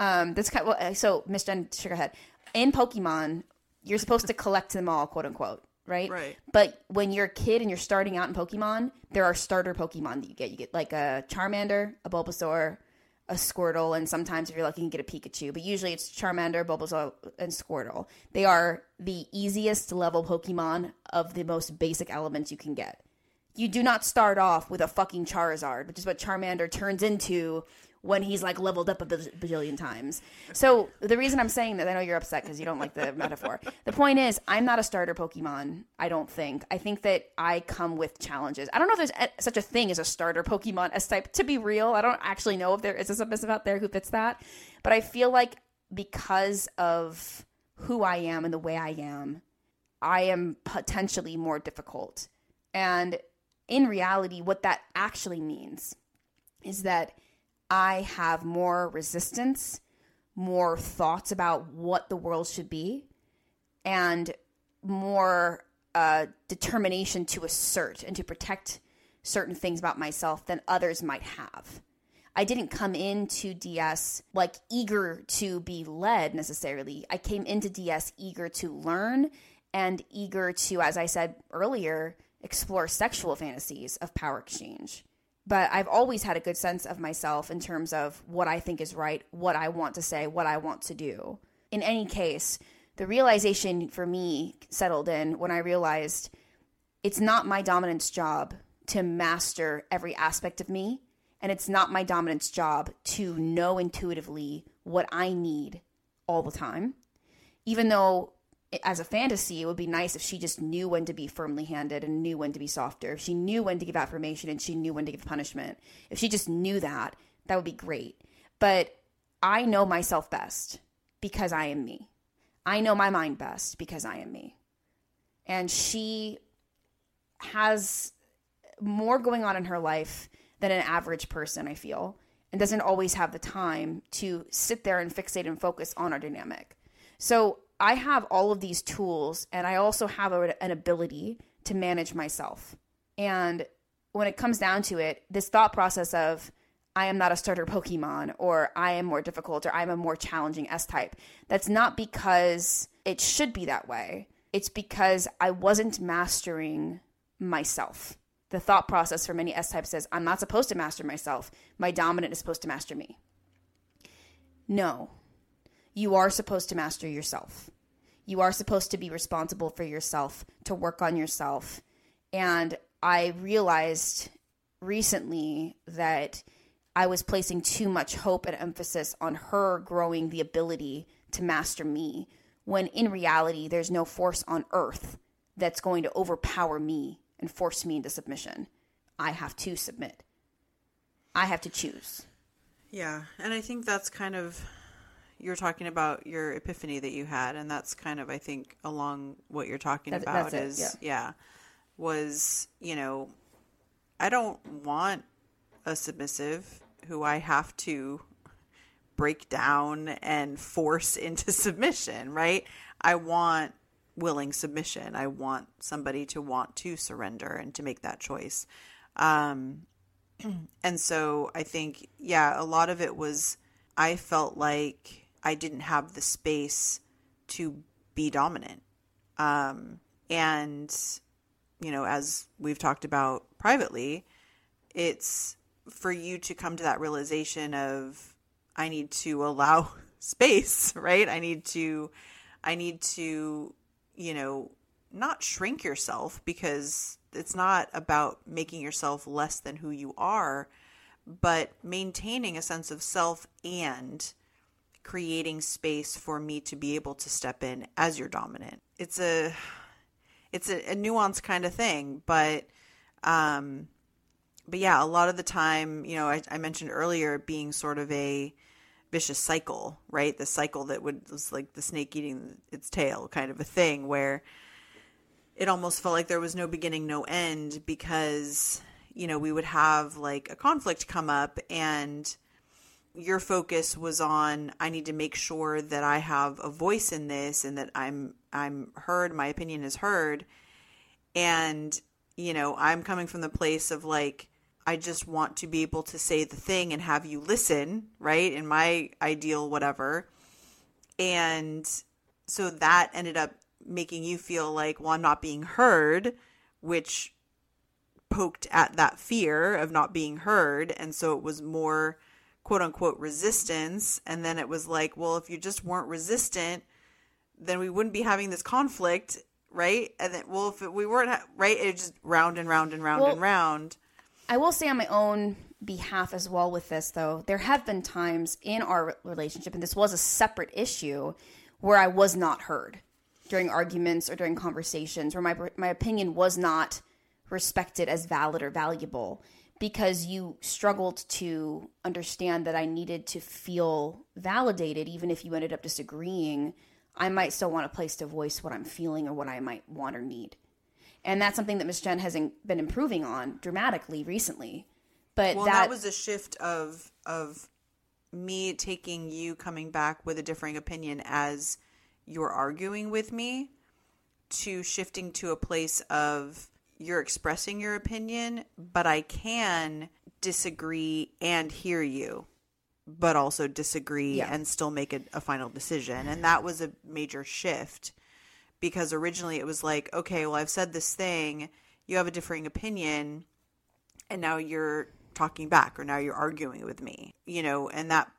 S1: Um, that's kind of, well, so Miss Jenn Sugarhead in Pokemon, you're supposed to collect them all, quote unquote, right?
S2: Right.
S1: But when you're a kid and you're starting out in Pokemon, there are starter Pokemon that you get. You get like a Charmander, a Bulbasaur, a Squirtle, and sometimes if you're lucky, you can get a Pikachu. But usually it's Charmander, Bulbasaur, and Squirtle. They are the easiest level Pokemon of the most basic elements you can get. You do not start off with a fucking Charizard, which is what Charmander turns into when he's like leveled up a baj- bajillion times. So the reason I'm saying that, I know you're upset because you don't like the (laughs) metaphor. The point is, I'm not a starter Pokemon. I don't think. I think that I come with challenges. I don't know if there's a- such a thing as a starter Pokemon S type. To be real, I don't actually know if there is a submissive out there who fits that. But I feel like because of who I am and the way I am, I am potentially more difficult. And in reality, what that actually means is that I have more resistance, more thoughts about what the world should be, and more uh, determination to assert and to protect certain things about myself than others might have. I didn't come into DS like eager to be led necessarily. I came into DS eager to learn and eager to, as I said earlier, explore sexual fantasies of power exchange. But I've always had a good sense of myself in terms of what I think is right, what I want to say, what I want to do. In any case, the realization for me settled in when I realized it's not my dominant's job to master every aspect of me, and it's not my dominant's job to know intuitively what I need all the time. Even though, as a fantasy, it would be nice if she just knew when to be firmly handed and knew when to be softer. If she knew when to give affirmation and she knew when to give punishment. If she just knew that, that would be great. But I know myself best because I am me. I know my mind best because I am me. And she has more going on in her life than an average person, I feel, and doesn't always have the time to sit there and fixate and focus on our dynamic. So I have all of these tools, and I also have a, an ability to manage myself. And when it comes down to it, this thought process of, I am not a starter Pokemon, or I am more difficult, or I'm a more challenging S type. That's not because it should be that way. It's because I wasn't mastering myself. the thought process for many S types is I'm not supposed to master myself. My dominant is supposed to master me. No, you are supposed to master yourself. You are supposed to be responsible for yourself, to work on yourself. And I realized recently that I was placing too much hope and emphasis on her growing the ability to master me, when in reality, there's no force on earth that's going to overpower me and force me into submission. I have to submit. I have to choose.
S2: Yeah, and I think that's kind of you're talking about your epiphany that you had, and that's kind of I think along what you're talking
S1: That's-
S2: about
S1: that's it,
S2: is
S1: yeah.
S2: yeah, was you know I don't want a submissive who I have to break down and force (laughs) into submission, right? I want willing submission. I want somebody to want to surrender and to make that choice. Um, (clears throat) and so I think, yeah, a lot of it was I felt like I didn't have the space to be dominant. Um, and, you know, as we've talked about privately, it's for you to come to that realization of I need to (laughs) allow space, right? I need to I need to, you know, not shrink yourself because it's not about making yourself less than who you are, but maintaining a sense of self and creating space for me to be able to step in as your dominant. It's a it's a, a nuanced kind of thing, but um but yeah, a lot of the time, you know, I, I mentioned earlier being sort of a vicious cycle, right? The cycle that would was like the snake eating its tail kind of a thing where it almost felt like there was no beginning, no end because, you know, we would have like a conflict come up and your focus was on I need to make sure that I have a voice in this and that I'm I'm heard, my opinion is heard. And, you know, I'm coming from the place of like I just want to be able to say the thing and have you listen, right? In my ideal whatever. And so that ended up making you feel like, well, I'm not being heard, which poked at that fear of not being heard. And so it was more quote unquote resistance. And then it was like, well, if you just weren't resistant, then we wouldn't be having this conflict, right? And then, well, if we weren't, ha- right, it just round and round and round
S1: Well-
S2: and round.
S1: I will say on my own behalf as well with this, though, there have been times in our relationship, and this was a separate issue, where I was not heard during arguments or during conversations, where my my opinion was not respected as valid or valuable because you struggled to understand that I needed to feel validated, even if you ended up disagreeing. I might still want a place to voice what I'm feeling or what I might want or need and that's something that Miss Jenn has in, been improving on dramatically recently. But
S2: Well,
S1: that,
S2: that, was a shift of of me taking you coming back with a differing opinion as you're arguing with me to shifting to a place of you're expressing your opinion, but I can disagree and hear you, but also disagree
S1: Yeah.
S2: and still make a, a final decision. And that was a major shift because originally it was like, okay, well, I've said this thing, you have a differing opinion, and now you're talking back or now you're arguing with me, you know, and that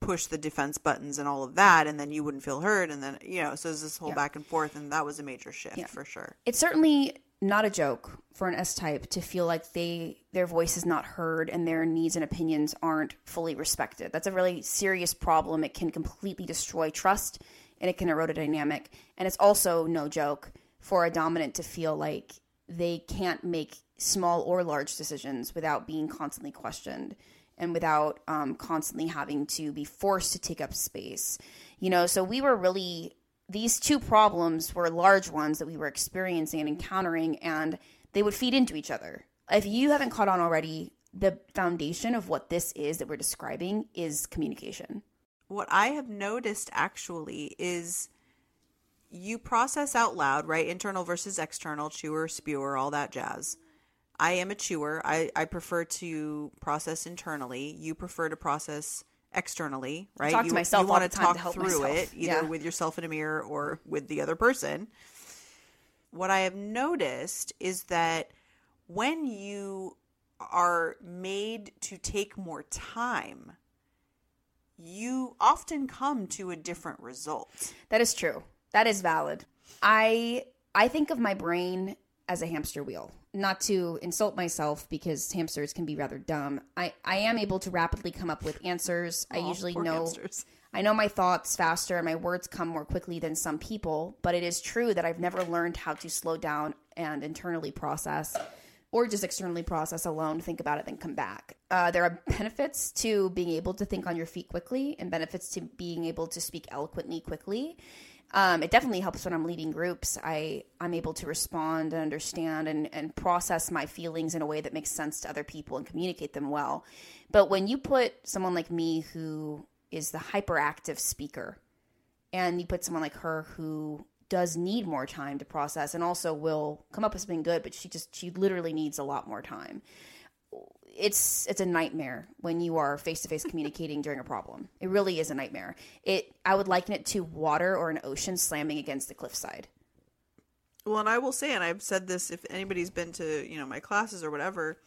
S2: pushed the defense buttons and all of that, and then you wouldn't feel heard, and then, you know, so it's this whole
S1: Yeah.
S2: back and forth, and that was a major shift
S1: Yeah.
S2: for sure.
S1: It certainly not a joke for an S type to feel like they their voice is not heard and their needs and opinions aren't fully respected. That's a really serious problem. It can completely destroy trust and it can erode a dynamic. And it's also no joke for a dominant to feel like they can't make small or large decisions without being constantly questioned and without um, constantly having to be forced to take up space. You know, so we were really these two problems were large ones that we were experiencing and encountering, and they would feed into each other. If you haven't caught on already, the foundation of what this is that we're describing is communication.
S2: What I have noticed actually is you process out loud, right? Internal versus external, chewer, spewer, all that jazz. I am a chewer. I, I prefer to process internally. You prefer to process externally, right?
S1: talk to
S2: you,
S1: myself
S2: you want to talk
S1: to
S2: through
S1: myself.
S2: it, either
S1: Yeah.
S2: with yourself in a mirror or with the other person. What I have noticed is that when you are made to take more time, you often come to a different result.
S1: That is true. That is valid. I I think of my brain as a hamster wheel. Not to insult myself because hamsters can be rather dumb. I, I am able to rapidly come up with answers. I usually know
S2: hamsters.
S1: I know my thoughts faster and my words come more quickly than some people, but it is true that I've never learned how to slow down and internally process or just externally process alone, think about it, then come back. Uh, there are benefits to being able to think on your feet quickly and benefits to being able to speak eloquently quickly. Um, it definitely helps when I'm leading groups. I, I'm able to respond and understand and, and process my feelings in a way that makes sense to other people and communicate them well. But when you put someone like me who is the hyperactive speaker and you put someone like her who does need more time to process and also will come up with something good but she just she literally needs a lot more time it's it's a nightmare when you are face to face communicating during a problem. It really is a nightmare. It i would liken it to water or an ocean slamming against the cliffside.
S2: Well, and I will say, and I've said this if anybody's been to, you know, my classes or whatever,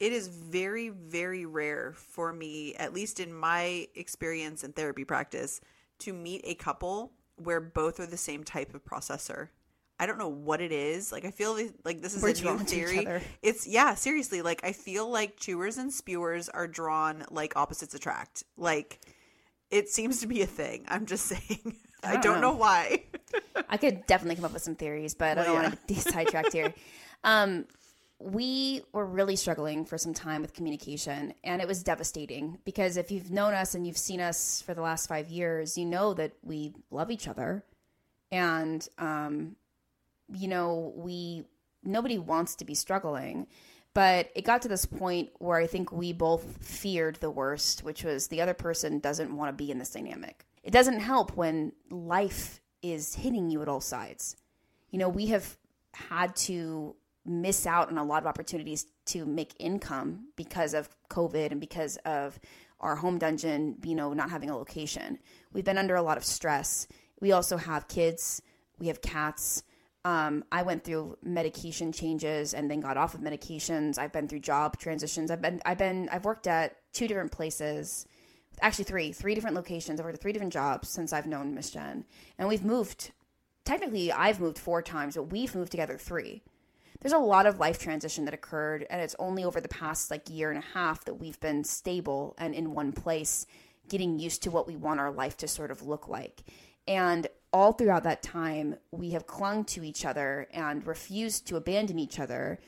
S2: it is very, very rare for me, at least in my experience in therapy practice, to meet a couple where both are the same type of processor. I don't know what it is. Like I feel like- like this is
S1: We're
S2: a new
S1: drawn to each
S2: theory. It's yeah, seriously. Like I feel like chewers and spewers are drawn like opposites attract. Like it seems to be a thing. I'm just (laughs) saying. I
S1: don't
S2: don't,
S1: know.
S2: know. why. (laughs)
S1: I could definitely come up with some theories, but I don't
S2: yeah.
S1: want to be sidetracked here. (laughs) Um, we were really struggling for some time with communication, and it was devastating because if you've known us and you've seen us for the last five years, you know that we love each other, and um, you know we nobody wants to be struggling. But it got to this point where I think we both feared the worst, which was the other person doesn't want to be in this dynamic. It doesn't help when life is hitting you at all sides. You know, we have had to miss out on a lot of opportunities to make income because of COVID and because of our home dungeon, you know, not having a location. We've been under a lot of stress. We also have kids, we have cats. Um, I went through medication changes and then got off of medications. I've been through job transitions. I've been, I've been, I've worked at two different places, actually three, three different locations. I've worked at three different jobs since I've known Miss Jenn, and we've moved. Technically, I've moved four times, but we've moved together three. There's a lot of life transition that occurred, and it's only over the past like year and a half that we've been stable and in one place, getting used to what we want our life to sort of look like. And all throughout that time, we have clung to each other and refused to abandon each other,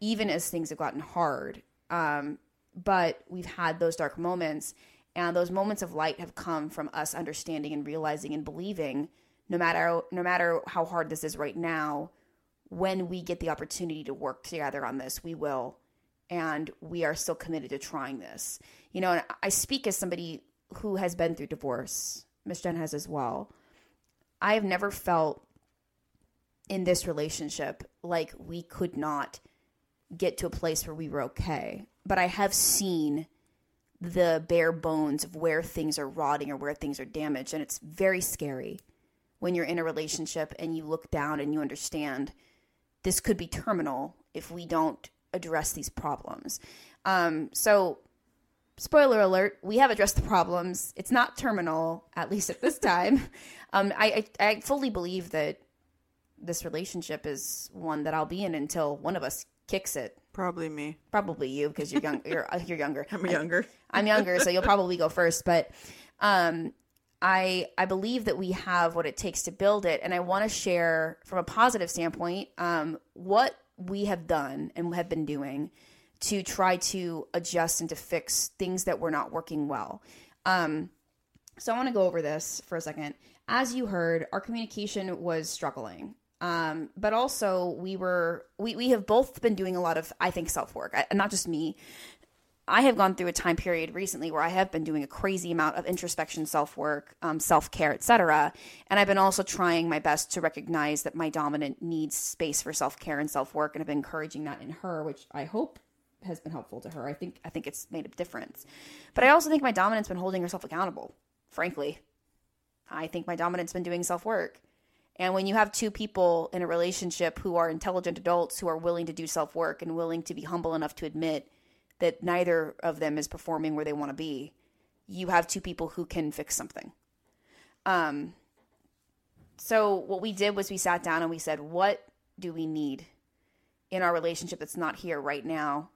S1: even as things have gotten hard. Um, but we've had those dark moments, and those moments of light have come from us understanding and realizing and believing, no matter no matter how hard this is right now, when we get the opportunity to work together on this, we will. And we are still committed to trying this. You know, and I speak as somebody who has been through divorce. Miss Jenn has as well. I have never felt in this relationship like we could not get to a place where we were okay. But I have seen the bare bones of where things are rotting or where things are damaged. And it's very scary when you're in a relationship and you look down and you understand this could be terminal if we don't address these problems. Um, so, spoiler alert, we have addressed the problems. It's not terminal, at least at this time. (laughs) um, I, I, I fully believe that this relationship is one that I'll be in until one of us kicks it.
S2: Probably me.
S1: Probably you because you're young. You're uh, you're younger.
S2: I'm younger.
S1: I'm younger, so you'll probably go first. But um, I I believe that we have what it takes to build it, and I want to share from a positive standpoint um, what we have done and have been doing to try to adjust and to fix things that were not working well. Um, so I want to go over this for a second. As you heard, our communication was struggling. Um, but also we were we, we have both been doing a lot of I think self work. Not just me. I have gone through a time period recently where I have been doing a crazy amount of introspection, self work, um, self care, etc. And I've been also trying my best to recognize that my dominant needs space for self care and self work, and I've been encouraging that in her, which I hope has been helpful to her. I think I think it's made a difference. But I also think my dominant's been holding herself accountable. Frankly, I think my dominant's been doing self work, And when you have two people in a relationship who are intelligent adults who are willing to do self work and willing to be humble enough to admit that neither of them is performing where they want to be, you have two people who can fix something. Um, so what we did was we sat down and we said, what do we need in our relationship that's not here right now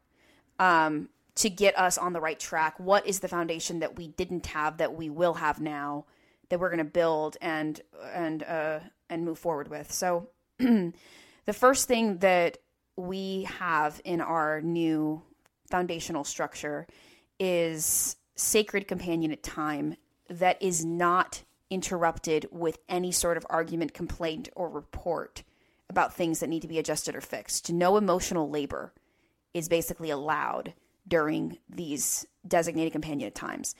S1: um, to get us on the right track? What is the foundation that we didn't have that we will have now that we're going to build and and uh, and move forward with? So (clears throat) the first thing that we have in our new foundational structure is sacred companionate time that is not interrupted with any sort of argument, complaint, or report about things that need to be adjusted or fixed. No emotional labor is basically allowed during these designated companionate times.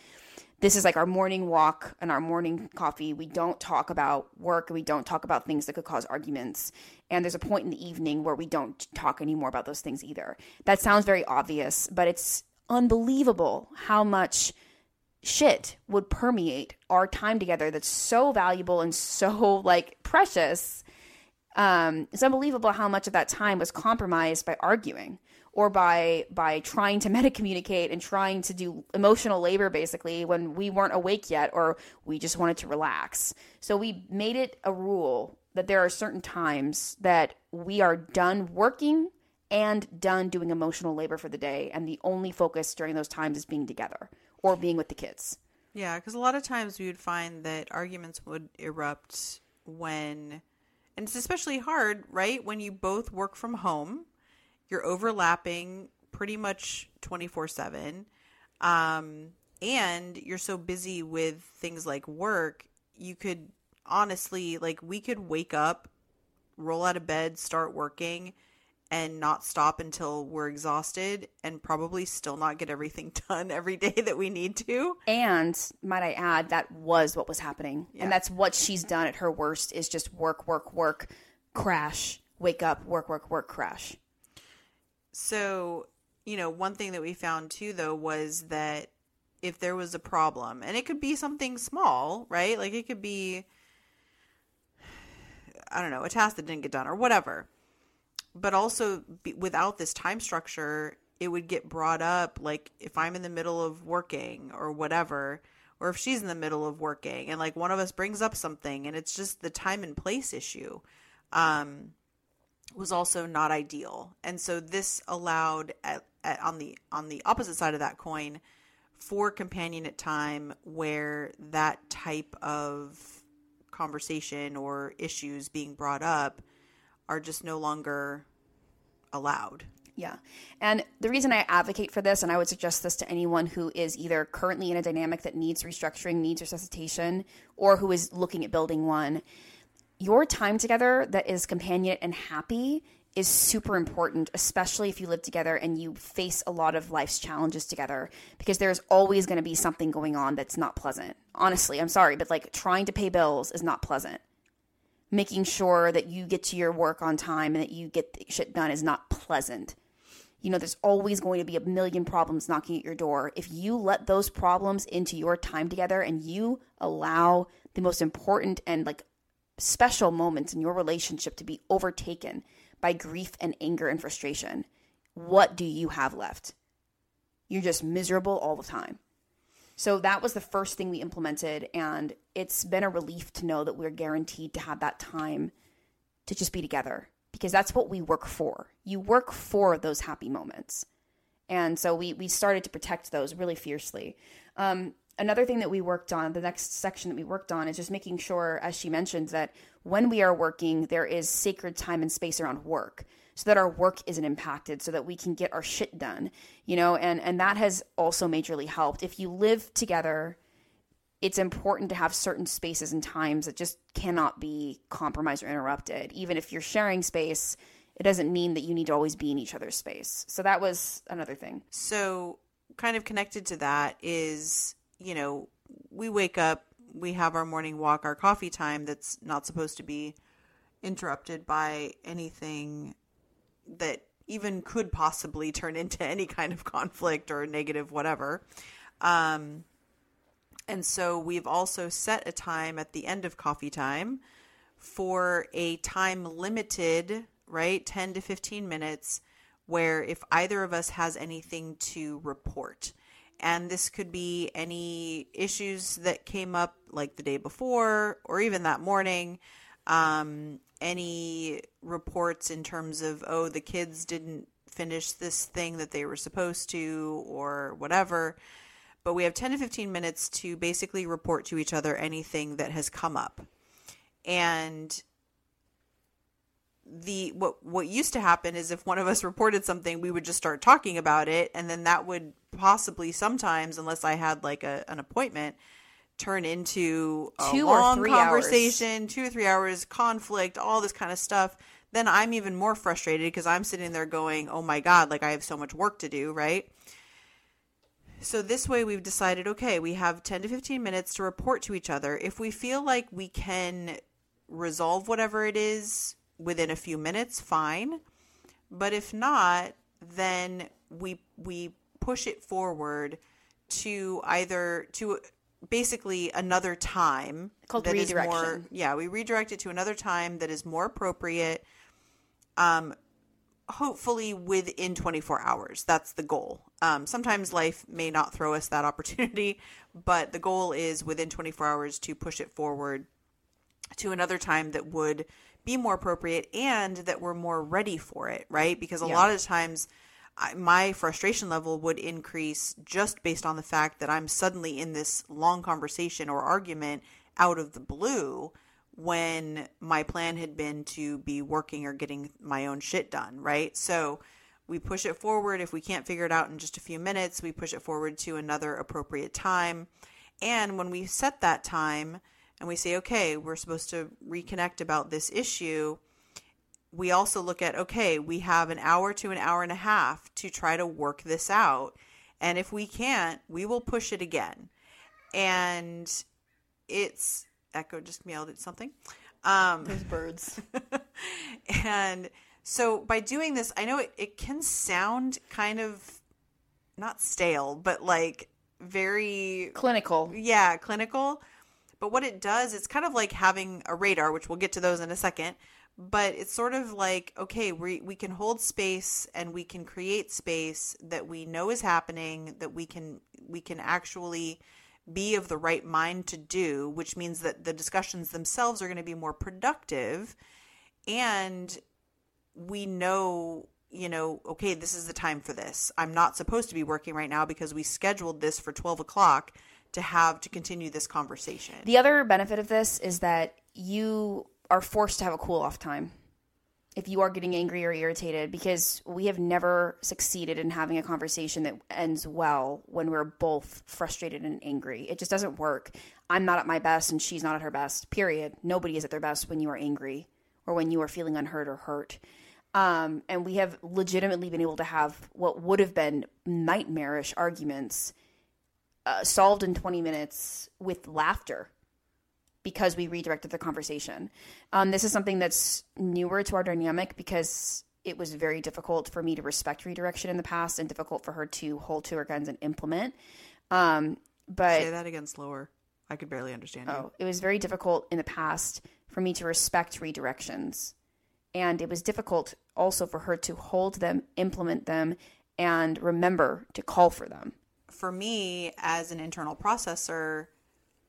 S1: This is like our morning walk and our morning coffee. We don't talk about work we don't talk about things that could cause arguments. And there's a point in the evening where we don't talk anymore about those things either. That sounds very obvious, but it's unbelievable how much shit would permeate our time together that's so valuable and so (laughs) like precious um, it's unbelievable how much of that time was compromised by arguing or by by trying to (laughs) meta communicate and trying to do emotional labor basically when we weren't awake yet or we just wanted to relax so we made it a rule that there are certain times that we are done working and done doing emotional labor for the day and the only focus during those times is being together or being with the kids.
S2: Yeah, because a lot of times we would find that arguments would erupt when, and it's especially hard, right? When you both work from home, you're overlapping pretty much 24 7. Um, and you're so busy with things like work, you could honestly, like, we could wake up, roll out of bed, start working and not stop until we're exhausted and probably still not get everything (laughs) done every day that we need to.
S1: And might I add, that was what was happening. Yeah. And that's what she's done at her worst is just work, work, work, crash, wake up, work, work, work, crash.
S2: So, you know, one thing that we found too, though, was that if there was a problem, and it could be something small, right? Like it could be, I don't know, a task that didn't get done or whatever but also be, without this time structure, it would get brought up like if I'm in the middle of working or whatever, or if she's in the middle of working and like one of us brings up something and it's just the time and place issue um, was also not ideal. And so this allowed at, at, on the on the opposite side of that coin for companionate time where that type of conversation or issues being brought up are just no longer allowed.
S1: Yeah. And the reason I advocate for this, and I would suggest this to anyone who is either currently in a dynamic that needs restructuring, needs resuscitation, or who is looking at building one, your time together that is companionate and happy is super important, especially if you live together and you face a lot of life's challenges together, because there's always going to be something going on that's not pleasant. Honestly, I'm sorry, but like trying to pay bills is not pleasant making sure that you get to your work on time and that you get shit done is not pleasant. You know, there's always going to be a million problems knocking at your door. If you let those problems into your time together and you allow the most important and like special moments in your relationship to be overtaken by grief and anger and frustration, what do you have left? You're just miserable all the time. So that was the first thing we implemented. And it's been a relief to know that we're guaranteed to have that time to just be together because that's what we work for. You work for those happy moments. And so we, we started to protect those really fiercely. Um, another thing that we worked on, the next section that we worked on, is just making sure, as she mentioned, that when we are working, there is sacred time and space around work so that our work isn't impacted so that we can get our shit done you know? And and that has also majorly helped. If you live together it's important to have certain spaces and times that just cannot be compromised or interrupted. Even if you're sharing space it doesn't mean that you need to always be in each other's space. So that was another thing.
S2: So kind of connected to that is you know we wake up we have our morning walk our coffee time that's not supposed to be interrupted by anything that even could possibly turn into (laughs) any kind of conflict or negative whatever. Um, and so we've also set a time at the end of coffee time for a time limited, right? 10 to 15 minutes where if either of us has anything to report. And this could be any issues that came up like the day before or even that morning. Um, any reports in terms of, oh, the kids didn't finish this thing that they were supposed to or whatever. But we have 10 to 15 minutes to basically report to each other anything that has come up. And the what what used to happen is if one of us reported something we would just start talking about it and then that would possibly sometimes unless i had like a, an appointment turn into a
S1: Two or
S2: long conversation two or three hours conflict all this kind of stuff. Then i'm even more frustrated because i'm sitting there going oh my god like i have so much work to do right? So this way we've decided okay we have 10 to 15 minutes to report to each other. If we feel like we can resolve whatever it is within a few minutes, fine. But if not, then we we push it forward to either to basically another time
S1: Called
S2: that is
S1: redirection.
S2: more yeah, we redirect it to another time that is more appropriate um hopefully within 24 hours. That's the goal. Um, sometimes life may not throw us that opportunity, (laughs) but the goal is within 24 hours to push it forward to another time that would be more appropriate and that we're more ready for it, right? Because a
S1: Yeah.
S2: lot of times I, my frustration level would increase just based on the fact that I'm suddenly in this long conversation or argument out of the blue when my plan had been to be working or getting my own shit done, right? So we push it forward. If we can't figure it out in just a few minutes, we push it forward to another appropriate time. And when we set that time and we say, okay, we're supposed to reconnect about this issue, we also look at, okay, we have an hour to an hour and a half to try to work this out. And if we can't, we will push it again. And it's Echo just meowed at something. Um,
S1: Those birds. (laughs)
S2: and so by doing this, I know it, it can sound kind of not stale, but like very
S1: Clinical.
S2: yeah, clinical. But what it does, it's kind of like having a radar, which we'll get to those in a second. But it's sort of like, okay, we, we can hold space and we can create space that we know is happening, that we can we can actually be of the right mind to do, which means that the discussions themselves are going to be more productive and we know you know okay this is the time for this i'm not supposed to be working right now because we scheduled this for 12 o'clock to have to continue this conversation
S1: The other benefit of this is that you are forced to have a cool off time if you are getting angry or irritated because we have never succeeded in having a conversation that ends well when we're both frustrated and angry. It just doesn't work. I'm not at my best and she's not at her best. Period. Nobody is at their best when you are angry or when you are feeling unheard or hurt. Um, and we have legitimately been able to have what would have been nightmarish arguments uh, solved in 20 minutes with laughter because we redirected the conversation. Um, this is something that's newer to our dynamic because it was very difficult for me to respect redirection in the past and difficult for her to hold to her guns and implement. Um, but
S2: say that again slower i could barely understand you
S1: Oh, it was very difficult in the past for me to respect redirections. And it was difficult also for her to hold them, implement them, and remember to call for them.
S2: For me as an internal processor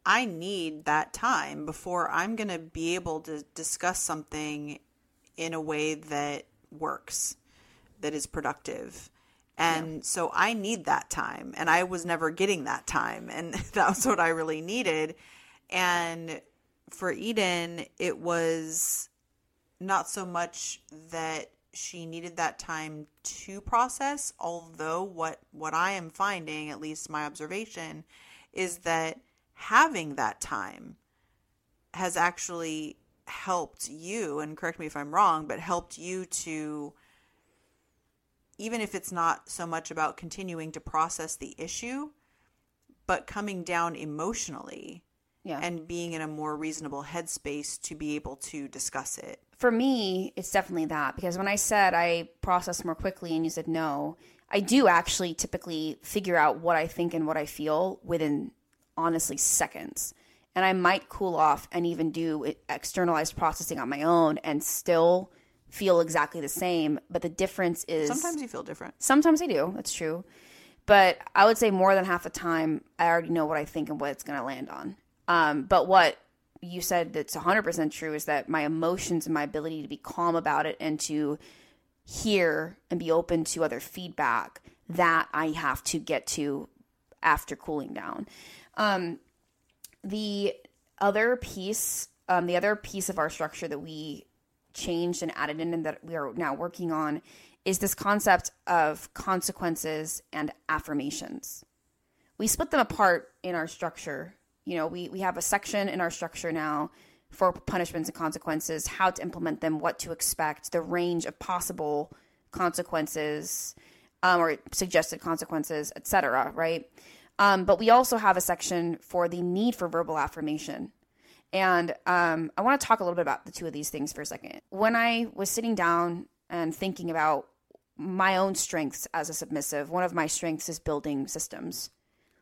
S2: i need that time before i'm going to be able to discuss something in a way that works that is productive. And so i need that time and i was never getting that time and (laughs) that was what i really needed. And for Eden it was not so much that she needed that time to process although what what i am finding at least my observation is that having that time has actually helped you and correct me if i'm wrong but helped you to even if it's not so much about continuing to process the issue but coming down emotionally
S1: Yeah.
S2: and being in a more reasonable headspace to be able to discuss it
S1: for me, it's definitely that because when I said I process more quickly and you said no, I do actually typically figure out what I think and what I feel within honestly seconds. and I might cool off and even do externalized processing on my own and still feel exactly the same. But the difference is
S2: Sometimes you feel different.
S1: Sometimes I do. That's true. But I would say more than half the time, I already know what I think and what it's going to land on. Um, but what you said that's 100% true is that my emotions and my ability to be calm about it and to hear and be open to other feedback that I have to get to after cooling down. Um, the other piece, um, the other piece of our structure that we changed and added in and that we are now working on is this concept of consequences and affirmations. We split them apart in our structure. You know, we, we have a section in our structure now for punishments and consequences, how to implement them, what to expect, the range of possible consequences um, or suggested consequences, etc. Right? Um, but we also have a section for the need for verbal affirmation. And um, I want to talk a little bit about the two of these things for a second. When I was sitting down and thinking about my own strengths as a submissive, one of my strengths is building systems.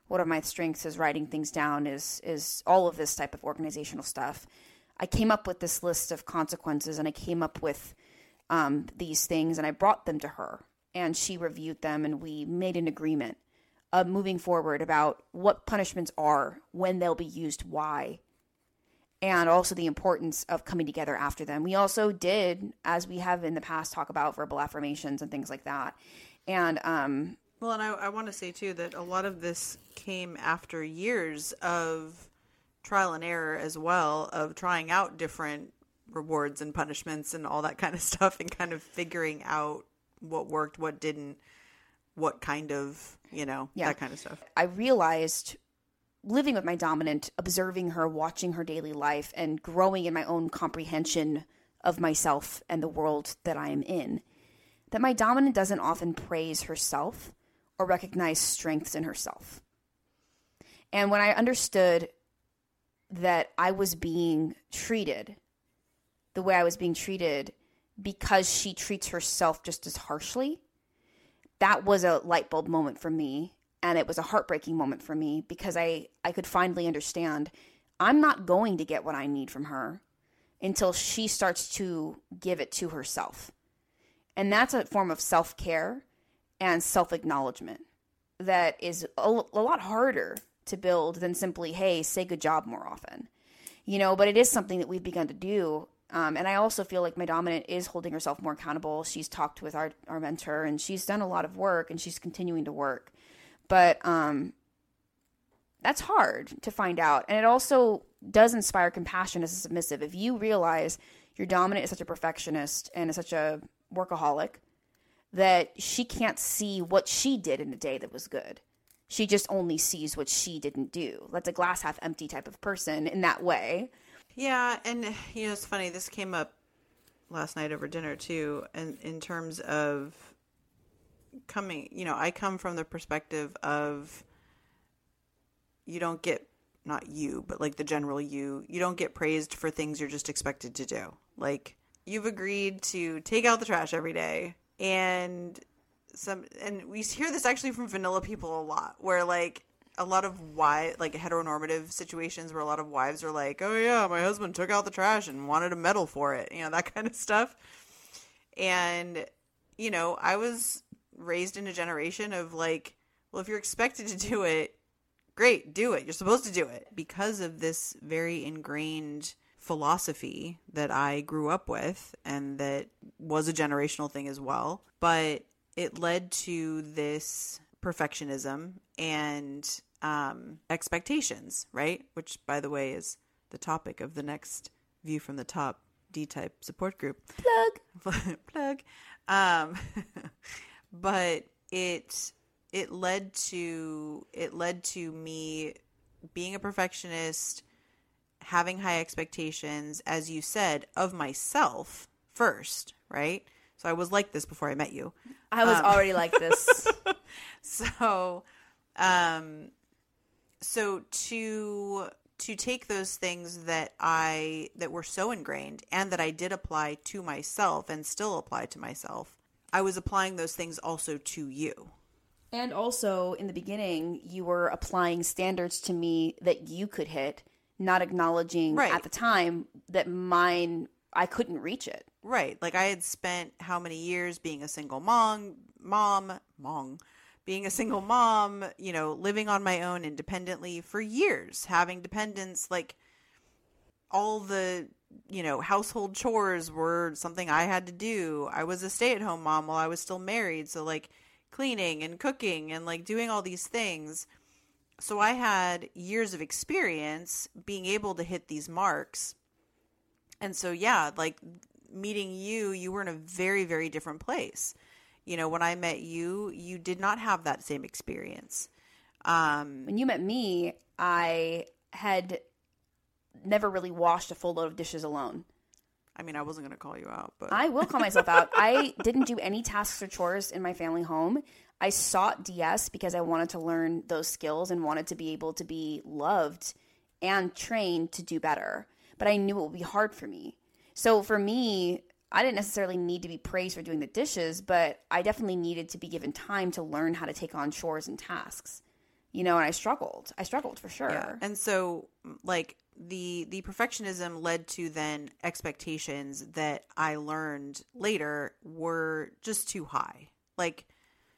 S1: One of my strengths is writing things down, is is all of this type of organizational stuff. I came up with this list of consequences, and I came up with um, these things, and I brought them to her, and she reviewed them, and we made an agreement of moving forward about what punishments are, when they'll be used, why, and also the importance of coming together after them. We also did, as we have in the past, talk about verbal affirmations and things like that. And um,
S2: well, and I, I want to say too that a lot of this came after years of trial and error as well, of trying out different rewards and punishments and all that (laughs) kind of stuff, and kind of figuring out what worked, what didn't, what kind of, you know, yeah. that kind of stuff.
S1: I realized living with my dominant, observing her, watching her daily life, and growing in my own comprehension of myself and the world that I am in, that my dominant doesn't often praise herself or recognize strengths in herself. And when I understood that I was being treated the way I was being treated because she treats herself just as harshly, that was a light bulb moment for me and it was a heartbreaking moment for me because I I could finally understand I'm not going to get what I need from her until she starts to give it to herself. And that's a form of self-care and self-acknowledgement that is a, a lot harder to build than simply hey, say good job more often. You know, but it is something that we've begun to do um, and I also feel like my dominant is holding herself more accountable. She's talked with our, our mentor and she's done a lot of work and she's continuing to work. But um, that's hard to find out. And it also does inspire compassion as a submissive. If you realize your dominant is such a perfectionist and is such a workaholic that she can't see what she did in a day that was good. She just only sees what she didn't do. That's a glass half empty type of person in that way.
S2: Yeah, and you know it's funny. This came up last night over dinner too, and in terms of coming, you know, I come from the perspective of you don't get not you, but like the general you, you don't get praised for things you're just expected to do. Like you've agreed to take out the trash every day and some and we hear this actually from vanilla people a lot where like a lot of why like heteronormative situations where a lot of wives are like, "Oh yeah, my husband took out the trash and wanted a medal for it," you know that (laughs) kind of stuff. And you know, I was raised in a generation of like, well, if you're expected to do it, great, do it. You're supposed to do it because of this very ingrained philosophy that I grew up with and that was a generational thing as well. But it led to this perfectionism and um, expectations, right? Which, by the way, is the topic of the next View from the Top D type support group.
S1: Plug. (laughs)
S2: Plug. Um, (laughs) but it it led to it led to me being a perfectionist having high expectations as you said of myself first right? So i was like this before i met you.
S1: I was um, already like (laughs) this.
S2: So um so to to take those things that I that were so ingrained and that I did apply to myself and still apply to myself, I was applying those things also to you.
S1: And also in the beginning, you were applying standards to me that you could hit not acknowledging
S2: Right.
S1: at the time that mine I couldn't reach it.
S2: Right. Like I had spent how many years being a single mom, mom, mom, being a single mom, you know, living on my own independently for years, having dependents like all the, you know, household chores were something I had to do. I was a stay-at-home mom while I was still married, so like cleaning and cooking and like doing all these things. So I had years of experience being able to hit these marks. And so yeah, like meeting you, you were in a very, very different place. You know, when I met you, you did not have that same experience. Um,
S1: When you met me, I had never really washed a full load of dishes alone.
S2: I mean, I wasn't going to call you out, but
S1: I will call myself out. I didn't do any tasks or chores in my family home. I sought DS because I wanted to learn those skills and wanted to be able to be loved and trained to do better. But I knew it would be hard for me. So for me, I didn't necessarily need to be praised for doing the dishes, but I definitely needed to be given time to learn how to take on chores and tasks. You know, and I struggled. I struggled for sure.
S2: Yeah. And so like the the perfectionism led to then expectations that I learned later were just too high. Like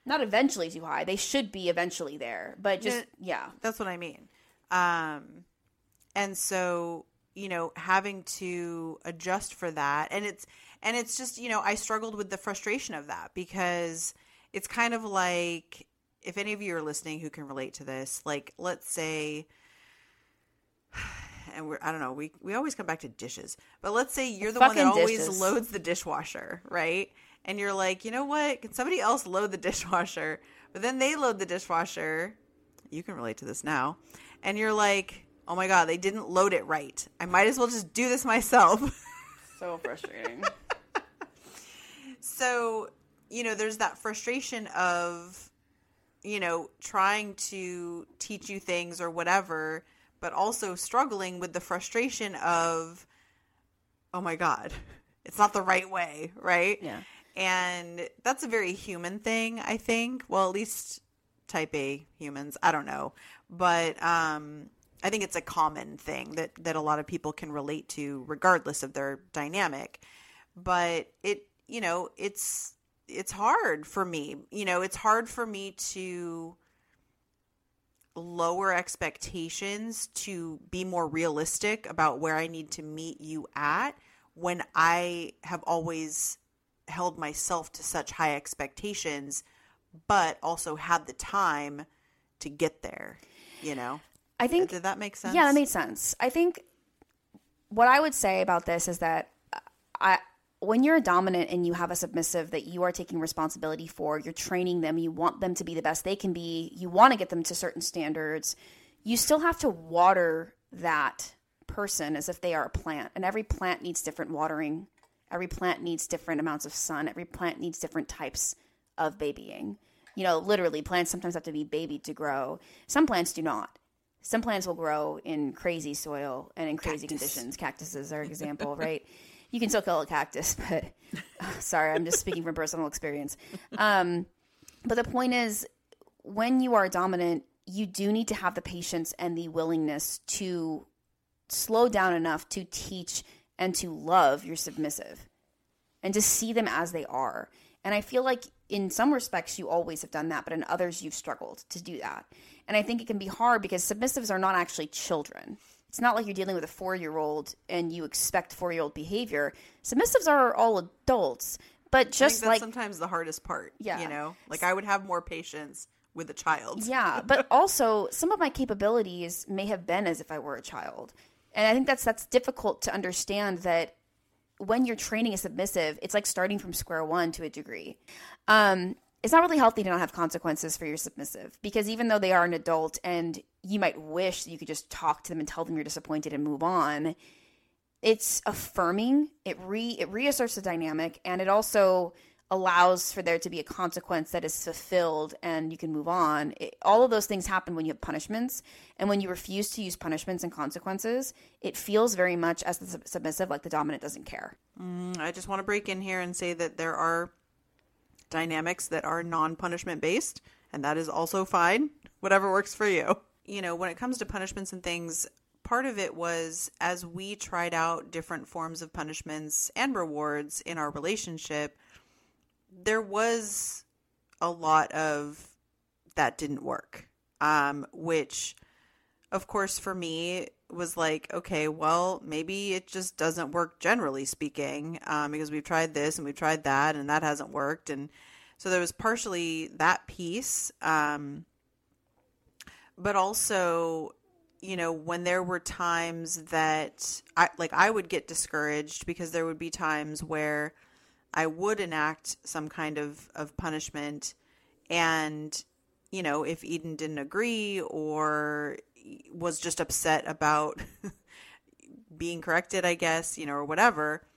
S1: Not eventually too high. They should be eventually there, but just yeah.
S2: That's what I mean. Um, and so you know, having to adjust for that, and it's and it's just you know, I struggled with the frustration of that because it's kind of like if any of you are listening who can relate to this, like let's say. And we're, I don't know, we, we always come back to dishes, but let's say you're the one that
S1: Fucking
S2: always loads the dishwasher, right? And you're like, you know what? Can somebody else load the (laughs) dishwasher? But then they load the dishwasher you can relate to this now. And you're like, oh my God, they didn't load it right. I might as well just do this myself. (laughs)
S1: So frustrating.
S2: so, you know, there's that frustration of, you know, trying to teach you things or whatever, but also struggling with the frustration of, oh my God, (laughs) it's not the right way, right?
S1: Yeah.
S2: And that's a very human thing, I think. Well, at least type A humans. I don't know. But um, I think it's a common thing that, that a lot of people can relate to regardless of their dynamic. But it, you know, it's it's hard for me. You know, it's hard for me to lower expectations to be more realistic about where I need to meet you at when I have always held myself to such high expectations but also had the time to get there, you know.
S1: I think
S2: Did that make sense?
S1: Yeah, that made sense. I think what I would say about this is that I when you're a dominant and you have a submissive that you are taking responsibility for, you're training them, you want them to be the best they can be, you want to get them to certain standards, you still have to water that person as if they are a plant. And every plant needs different watering. Every plant needs different amounts of sun. Every plant needs different types of babying. You know, literally, plants sometimes have to be babied to grow. Some plants do not. Some plants will grow in crazy soil and in crazy conditions. Cactuses are an example, right? (laughs) You can still kill a cactus, (laughs) but sorry, I'm just speaking from personal experience. Um, but the point is, when you are dominant, you do need to have the patience and the willingness to slow down enough to teach and to love your submissive and to see them as they are. And I feel like in some respects you always have done that, but in others you've struggled to do that. And I think it can be hard because submissives are not actually children. It's not like you're dealing with a four year old and you expect four year old behavior. Submissives are all adults, but just
S2: that's
S1: like
S2: sometimes the hardest part.
S1: Yeah.
S2: You know? Like I would have more patience with a child.
S1: Yeah, but (laughs) also some of my capabilities may have been as if I were a child. And I think that's that's difficult to understand that when you're training a submissive, it's like starting from square one to a degree. Um, it's not really healthy to not have consequences for your submissive because even though they are an adult and you might wish you could just talk to them and tell them you're disappointed and move on, it's affirming. It re it reasserts the dynamic and it also allows for there to be a consequence that is fulfilled and you can move on. It, all of those things happen when you have punishments and when you refuse to use punishments and consequences, it feels very much as the sub- submissive like the dominant doesn't care.
S2: Mm, I just want to break in here and say that there are dynamics that are non punishment based, and that is also fine. (laughs) Whatever works for you. You know, when it comes to punishments and things, part of it was as we tried out different forms of punishments and rewards in our relationship, there was a lot of that didn't work. Um, which, of course, for me was like, okay, well, maybe it just doesn't work generally speaking, um, because we've tried this and we've tried that and that hasn't worked. And so there was partially that piece. Um, but also, you know, when there were times that I like I would get discouraged because there would be times where I would enact some kind of, of punishment and you know, if Eden didn't agree or was just upset about (laughs) being corrected, I guess, you know, or whatever,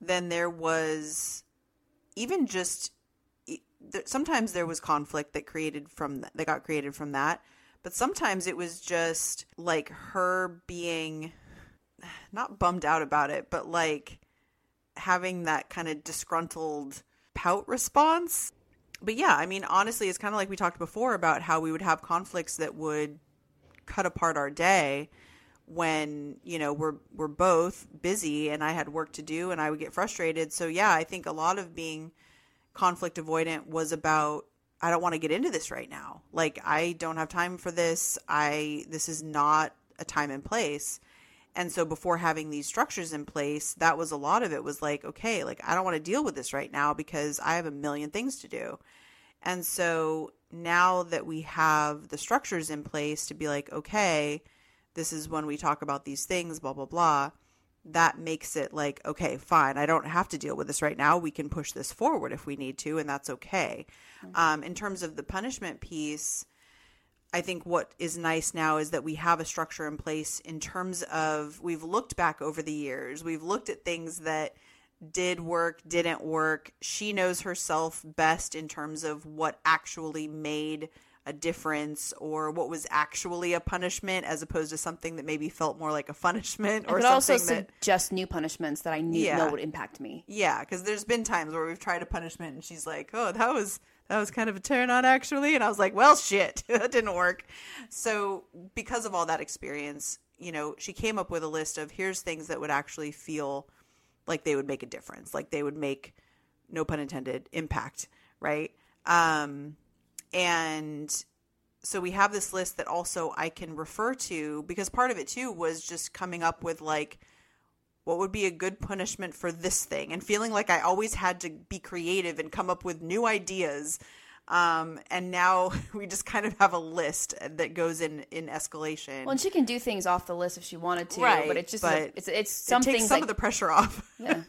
S2: then there was even just sometimes there was conflict that created from that got created from that but sometimes it was just like her being (sighs) not bummed out about it, but like having that kind of disgruntled pout response. But yeah, I mean, honestly, it's kind of like we talked before about how we would have conflicts that would cut apart our day when you know we're we're both busy and I had work to do and I would get frustrated. So yeah, I think a lot of being conflict avoidant was about I don't want to get into this right now. Like I don't have time for this. I this is not a time and place. And so before having these structures in place, that was a lot of it was like, okay, like I don't want to deal with this right now because I have a million things to do. And so now that we have the structures in place to be like, okay, this is when we talk about these things, blah blah blah that makes it like, okay, fine, I don't have to deal with this right now. We can push this forward if we need to, and that's okay. Mm-hmm. Um, in terms of the punishment piece, I think what is nice now is that we have a structure in place in terms of we've looked back over the years, we've looked at things that did work, didn't work. She knows herself best in terms of what actually made a difference or what was actually a punishment as opposed to something that maybe felt more like a punishment or
S1: but
S2: also
S1: that, suggest new punishments that I knew yeah. know would impact me.
S2: Yeah, because there's been times where we've tried a punishment and she's like, "Oh, that was that was kind of a turn on actually," and I was like, "Well, shit, (laughs) that didn't work." So because of all that experience, you know, she came up with a list of here's things that would actually feel like they would make a difference, like they would make, no pun intended, impact, right? Um, and so we have this list that also I can refer to because part of it too was just coming up with like what would be a good punishment for this thing and feeling like I always had to be creative and come up with new ideas. Um, and now (laughs) we just kind of have a list that goes in in escalation.
S1: Well, and she can do things off the list if she wanted to, right? But it's just but it's it's some
S2: it takes some like, of the pressure off. (laughs)
S1: yeah,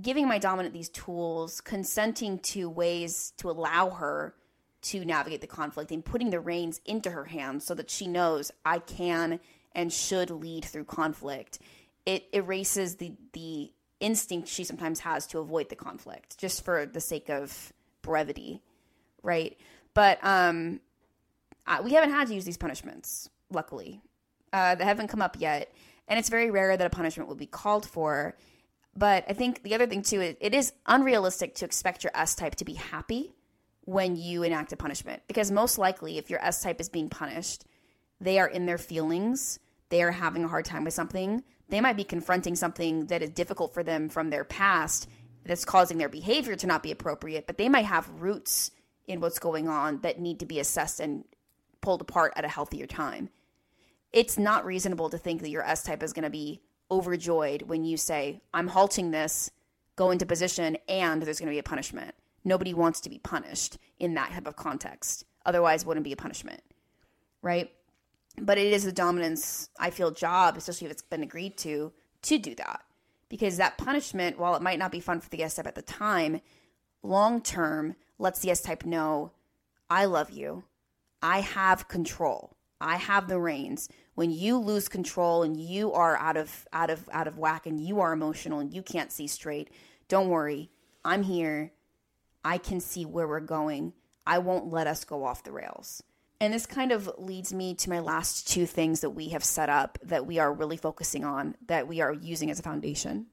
S1: giving my dominant these tools, consenting to ways to allow her to navigate the conflict and putting the reins into her hands so that she knows I can and should lead through conflict. It erases the the instinct she sometimes has to avoid the conflict just for the sake of brevity, right? But um, I, we haven't had to use these punishments, luckily. Uh, they haven't come up yet, and it's very rare that a punishment will be called for. But I think the other thing too, is it is unrealistic to expect your S type to be happy when you enact a punishment. Because most likely, if your S type is being punished, they are in their feelings, they are having a hard time with something. They might be confronting something that is difficult for them from their past that's causing their behavior to not be appropriate, but they might have roots in what's going on that need to be assessed and pulled apart at a healthier time. It's not reasonable to think that your S type is going to be overjoyed when you say, I'm halting this, go into position, and there's going to be a punishment nobody wants to be punished in that type of context. Otherwise, wouldn't be a punishment, right? But it is the dominance, I feel, job, especially if it's been agreed to, to do that. Because that punishment, while it might not be fun for the S type at the time, long term lets the S type know, I love you. I have control. I have the reins. When you lose control and you are out of out of out of whack and you are emotional and you can't see straight, don't worry. I'm here I can see where we're going. I won't let us go off the rails. And this kind of leads me to my last two things that we have set up that we are really focusing on, that we are using as a foundation.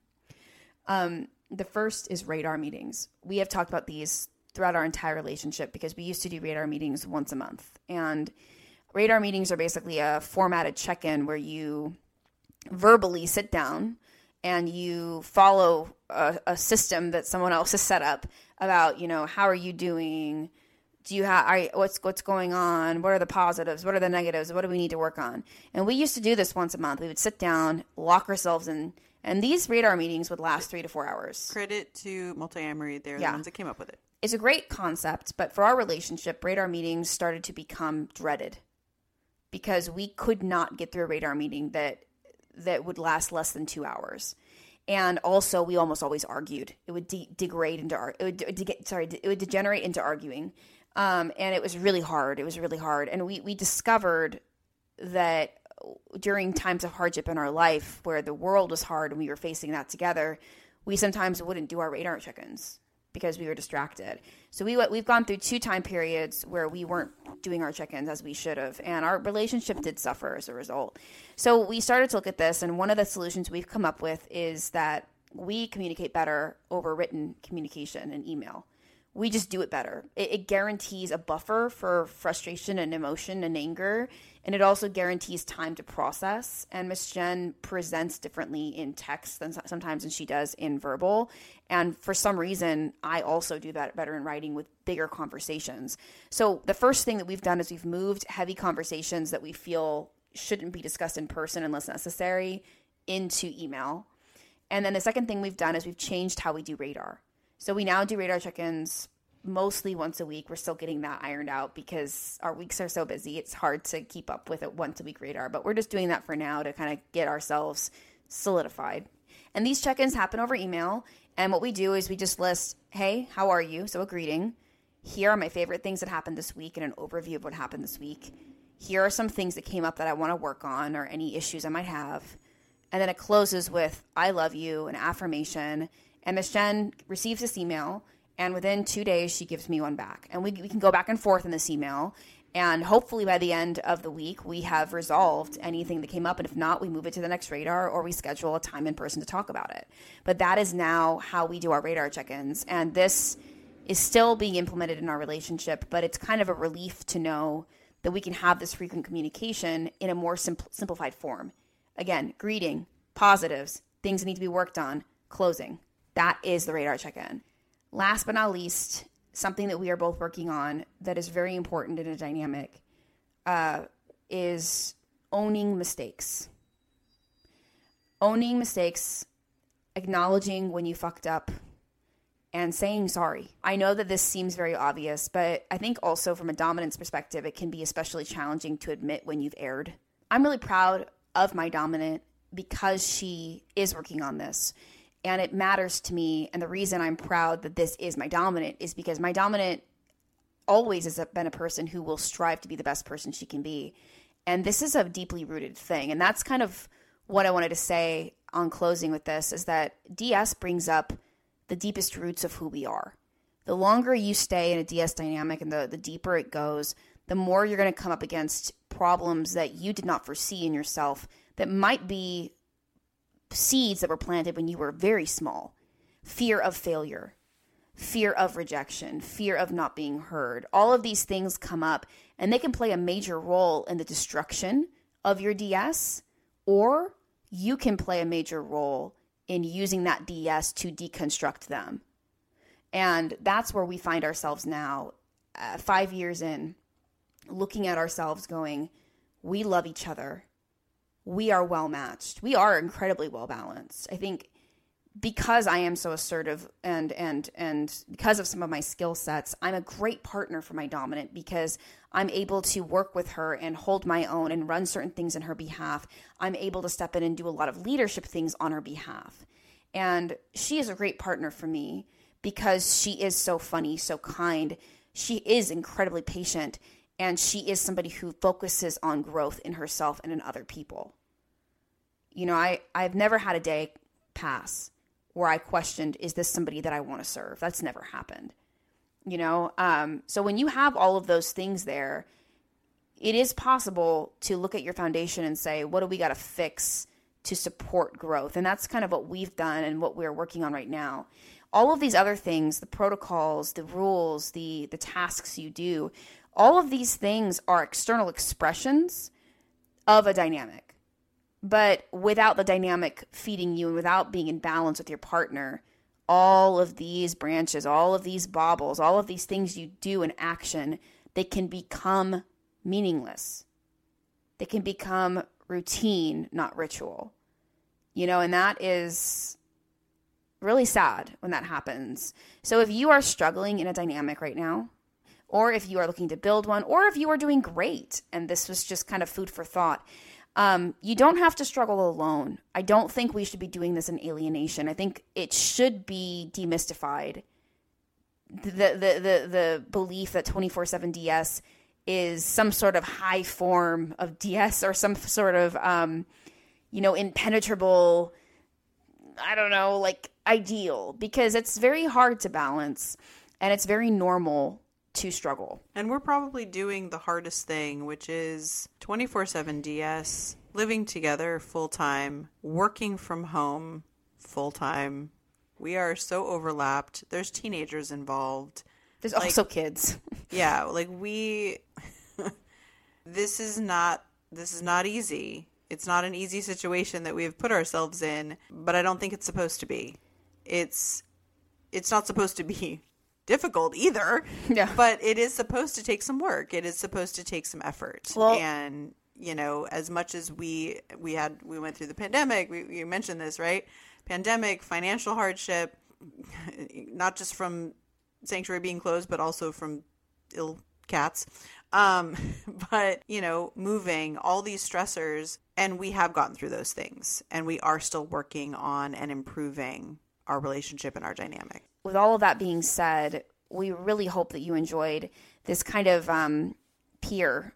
S1: Um, the first is radar meetings. We have talked about these throughout our entire relationship because we used to do radar meetings once a month. And radar meetings are basically a formatted check in where you verbally sit down and you follow a, a, system that someone else has set up about you know how are you doing? Do you have what's what's going on? What are the positives? What are the negatives? What do we need to work on? And we used to do this once a month. We would sit down lock ourselves in and these radar meetings would last three to four hours.
S2: Credit to Multiamory. They're yeah. the ones that came up with it
S1: it's a great concept but for our relationship radar meetings started to become dreaded because we could not get through a radar meeting that that would last less than two hours. And also we almost always argued. It would de- degrade into it would de- sorry it would degenerate into arguing. Um, and it was really hard. It was really hard. And we we discovered that during times of hardship in our life where the world was hard and we were facing that together we sometimes wouldn't do our radar check-ins because we were distracted. So we we've gone through two time periods where we weren't doing our check-ins as we should have, and our relationship did suffer as a result. So we started to look at this, and one of the solutions we've come up with is that we communicate better over written communication and email we just do it better. It, it, guarantees a buffer for frustration and emotion and anger, and it also guarantees time to process. And Miss Jenn presents differently in text than sometimes than she does in verbal. And for some reason, I also do that better in writing with bigger conversations. So the first thing that we've done is we've moved heavy conversations that we feel shouldn't be discussed in person unless necessary into email. And then the second thing we've done is we've changed how we do radar. So we now do radar check ins mostly once a week. We're still getting that ironed out because our weeks are so busy. It's hard to keep up with a once a week radar, but we're just doing that for now to kind of get ourselves solidified. And these check ins happen over email. And what we do is we just list, hey, how are you? So a greeting. Here are my favorite things that happened this week and an overview of what happened this week. Here are some things that came up that I want to work on or any issues I might have. And then it closes with, I love you, an affirmation, and Miss Jenn receives this email, and within two days, she gives me one back. And we, we can go back and forth in this email. And hopefully, by the end of the week, we have resolved anything that came up. And if not, we move it to the next radar or we schedule a time in person to talk about it. But that is now how we do our radar check ins. And this is still being implemented in our relationship, but it's kind of a relief to know that we can have this frequent communication in a more simplified form. Again, greeting, positives, things that need to be worked on, closing. That is the radar check in. Last but not least, something that we are both working on that is very important in a dynamic uh, is owning mistakes. Owning mistakes, acknowledging when you fucked up, and saying sorry. I know that this seems very obvious, but I think also from a dominance perspective, it can be especially challenging to admit when you've erred. I'm really proud of my dominant because she is working on this and it matters to me. And the reason I'm proud that this is my dominant is because my dominant always has been a person who will strive to be the best person she can be. And this is a deeply rooted thing. And that's kind of what I wanted to say on closing with this is that DS brings up the deepest roots of who we are. The longer you stay in a DS dynamic and the, the deeper it goes, the more you're going to come up against problems that you did not foresee in yourself that might be seeds that were planted when you were very small fear of failure, fear of rejection, fear of not being heard. All of these things come up and they can play a major role in the destruction of your DS, or you can play a major role in using that DS to deconstruct them. And that's where we find ourselves now, uh, five years in, looking at ourselves going, we love each other we are well matched. We are incredibly well balanced. I think because I am so assertive and and and because of some of my skill sets, I'm a great partner for my dominant because I'm able to work with her and hold my own and run certain things in her behalf. I'm able to step in and do a lot of leadership things on her behalf. And she is a great partner for me because she is so funny, so kind. She is incredibly patient and she is somebody who focuses on growth in herself and in other people. You know, I I've never had a day pass where I questioned is this somebody that I want to serve? That's never happened. You know, um, so when you have all of those things there, it is possible to look at your foundation and say, what do we got to fix to support growth? And that's kind of what we've done and what we're working on right now all of these other things the protocols the rules the the tasks you do all of these things are external expressions of a dynamic. But without the dynamic feeding you and without being in balance with your partner, all of these branches, all of these baubles, all of these things you do in action, they can become meaningless. They can become routine, not ritual. You know, and that is really sad when that happens. So if you are struggling in a dynamic right now, or if you are looking to build one, or if you are doing great and this was just kind of food for thought, um, you don't have to struggle alone. I don't think we should be doing this in alienation. I think it should be demystified. The the the the belief that twenty four seven DS is some sort of high form of DS or some sort of um, you know impenetrable. I don't know, like ideal because it's very hard to balance and it's very normal to struggle.
S2: And we're probably doing the hardest thing, which is 24 7 DS, living together full time, working from home full time. We are so overlapped. There's teenagers involved.
S1: There's like, also kids. (laughs)
S2: yeah, like we (laughs) this is not this is not easy. It's not an easy situation that we have put ourselves in, but I don't think it's supposed to be. It's it's not supposed to be difficult either. (laughs)
S1: Yeah.
S2: But it is supposed to take some work. It is supposed to take some effort.
S1: Well,
S2: and you know, as much as we we had we went through the pandemic, we you mentioned this, right? Pandemic, financial hardship, (laughs) not just from sanctuary being closed, but also from ill cats. Um, (laughs) but you know, moving all these stressors, and we have gotten through those things, and we are still working on and improving our relationship and our dynamic
S1: with all of that being said, we really hope that you enjoyed this kind of um, peer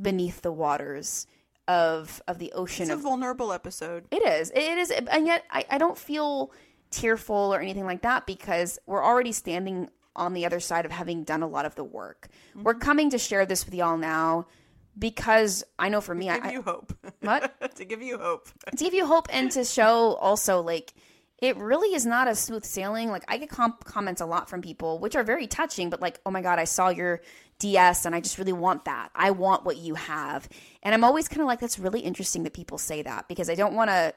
S1: beneath the waters of of the ocean.
S2: It's
S1: of,
S2: a vulnerable episode.
S1: It is. It is, and yet I, I don't feel tearful or anything like that because we're already standing on the other side of having done a lot of the work. Mm-hmm. We're coming to share this with y'all now because I know for me,
S2: to give
S1: I,
S2: you hope.
S1: What? (laughs)
S2: to give you hope.
S1: to give you hope and to show also like it really is not a smooth sailing. Like I get comp- comments a lot from people, which are very touching, but like, oh my god, I saw your DS and I just really want that. I want what you have, and I'm always kind of like, that's really interesting that people say that because I don't want to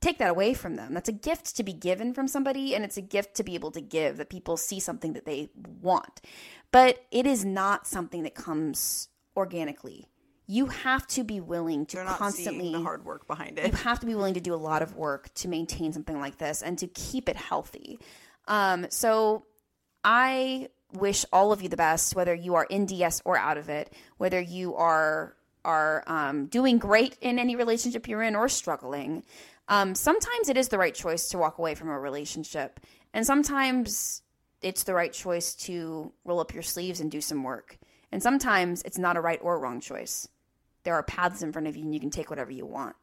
S1: take that away from them. That's a gift to be given from somebody, and it's a gift to be able to give that people see something that they want, but it is not something that comes organically you have to be willing to constantly
S2: the hard work behind it.
S1: You have to be willing to do a lot of work to maintain something like this and to keep it healthy. Um, so I wish all of you the best, whether you are in DS or out of it, whether you are are um, doing great in any relationship you're in or struggling. Um, sometimes it is the right choice to walk away from a relationship, and sometimes it's the right choice to roll up your sleeves and do some work. And sometimes it's not a right or wrong choice. There are paths in front of you and you can take whatever you want.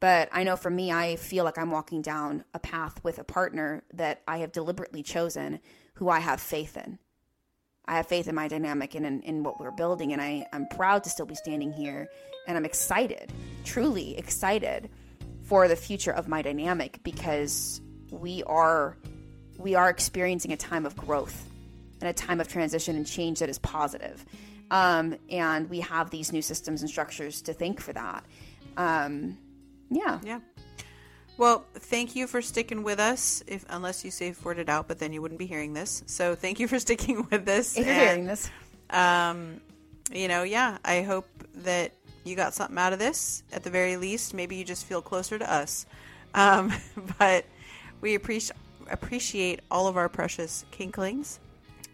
S1: But I know for me, I feel like I'm walking down a path with a partner that I have deliberately chosen who I have faith in. I have faith in my dynamic and in, in what we're building. And I, I'm proud to still be standing here. And I'm excited, truly excited for the future of my dynamic because we are we are experiencing a time of growth and a time of transition and change that is positive. Um, and we have these new systems and structures to thank for that. Um, yeah.
S2: Yeah. Well, thank you for sticking with us. If unless you safe worded out, but then you wouldn't be hearing this. So thank you for (laughs) sticking with this.
S1: If you're and, hearing this,
S2: um, you know, yeah, I hope that you got something out of this. At the very least, maybe you just feel closer to us. Um, (laughs) but we appreciate appreciate all of our precious kinklings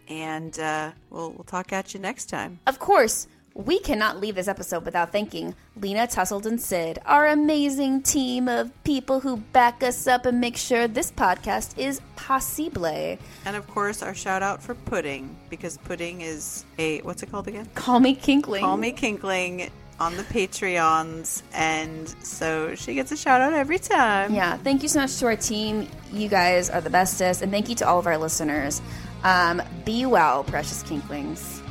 S2: and uh, we'll, we'll talk at you next time.
S1: Of course, we cannot leave this episode without thanking Lena Tussled and Sid, our amazing team of people who back us up and make sure this podcast is possible.
S2: And of course, our shout out for Pudding, because Pudding is a, what's it called again?
S1: Call Me Kinkling.
S2: Call Me Kinkling on the Patreons. And so she gets a shout out every time.
S1: Yeah. Thank you so much to our team. You guys are the bestest. And thank you to all of our listeners. Um, be well, precious kinklings.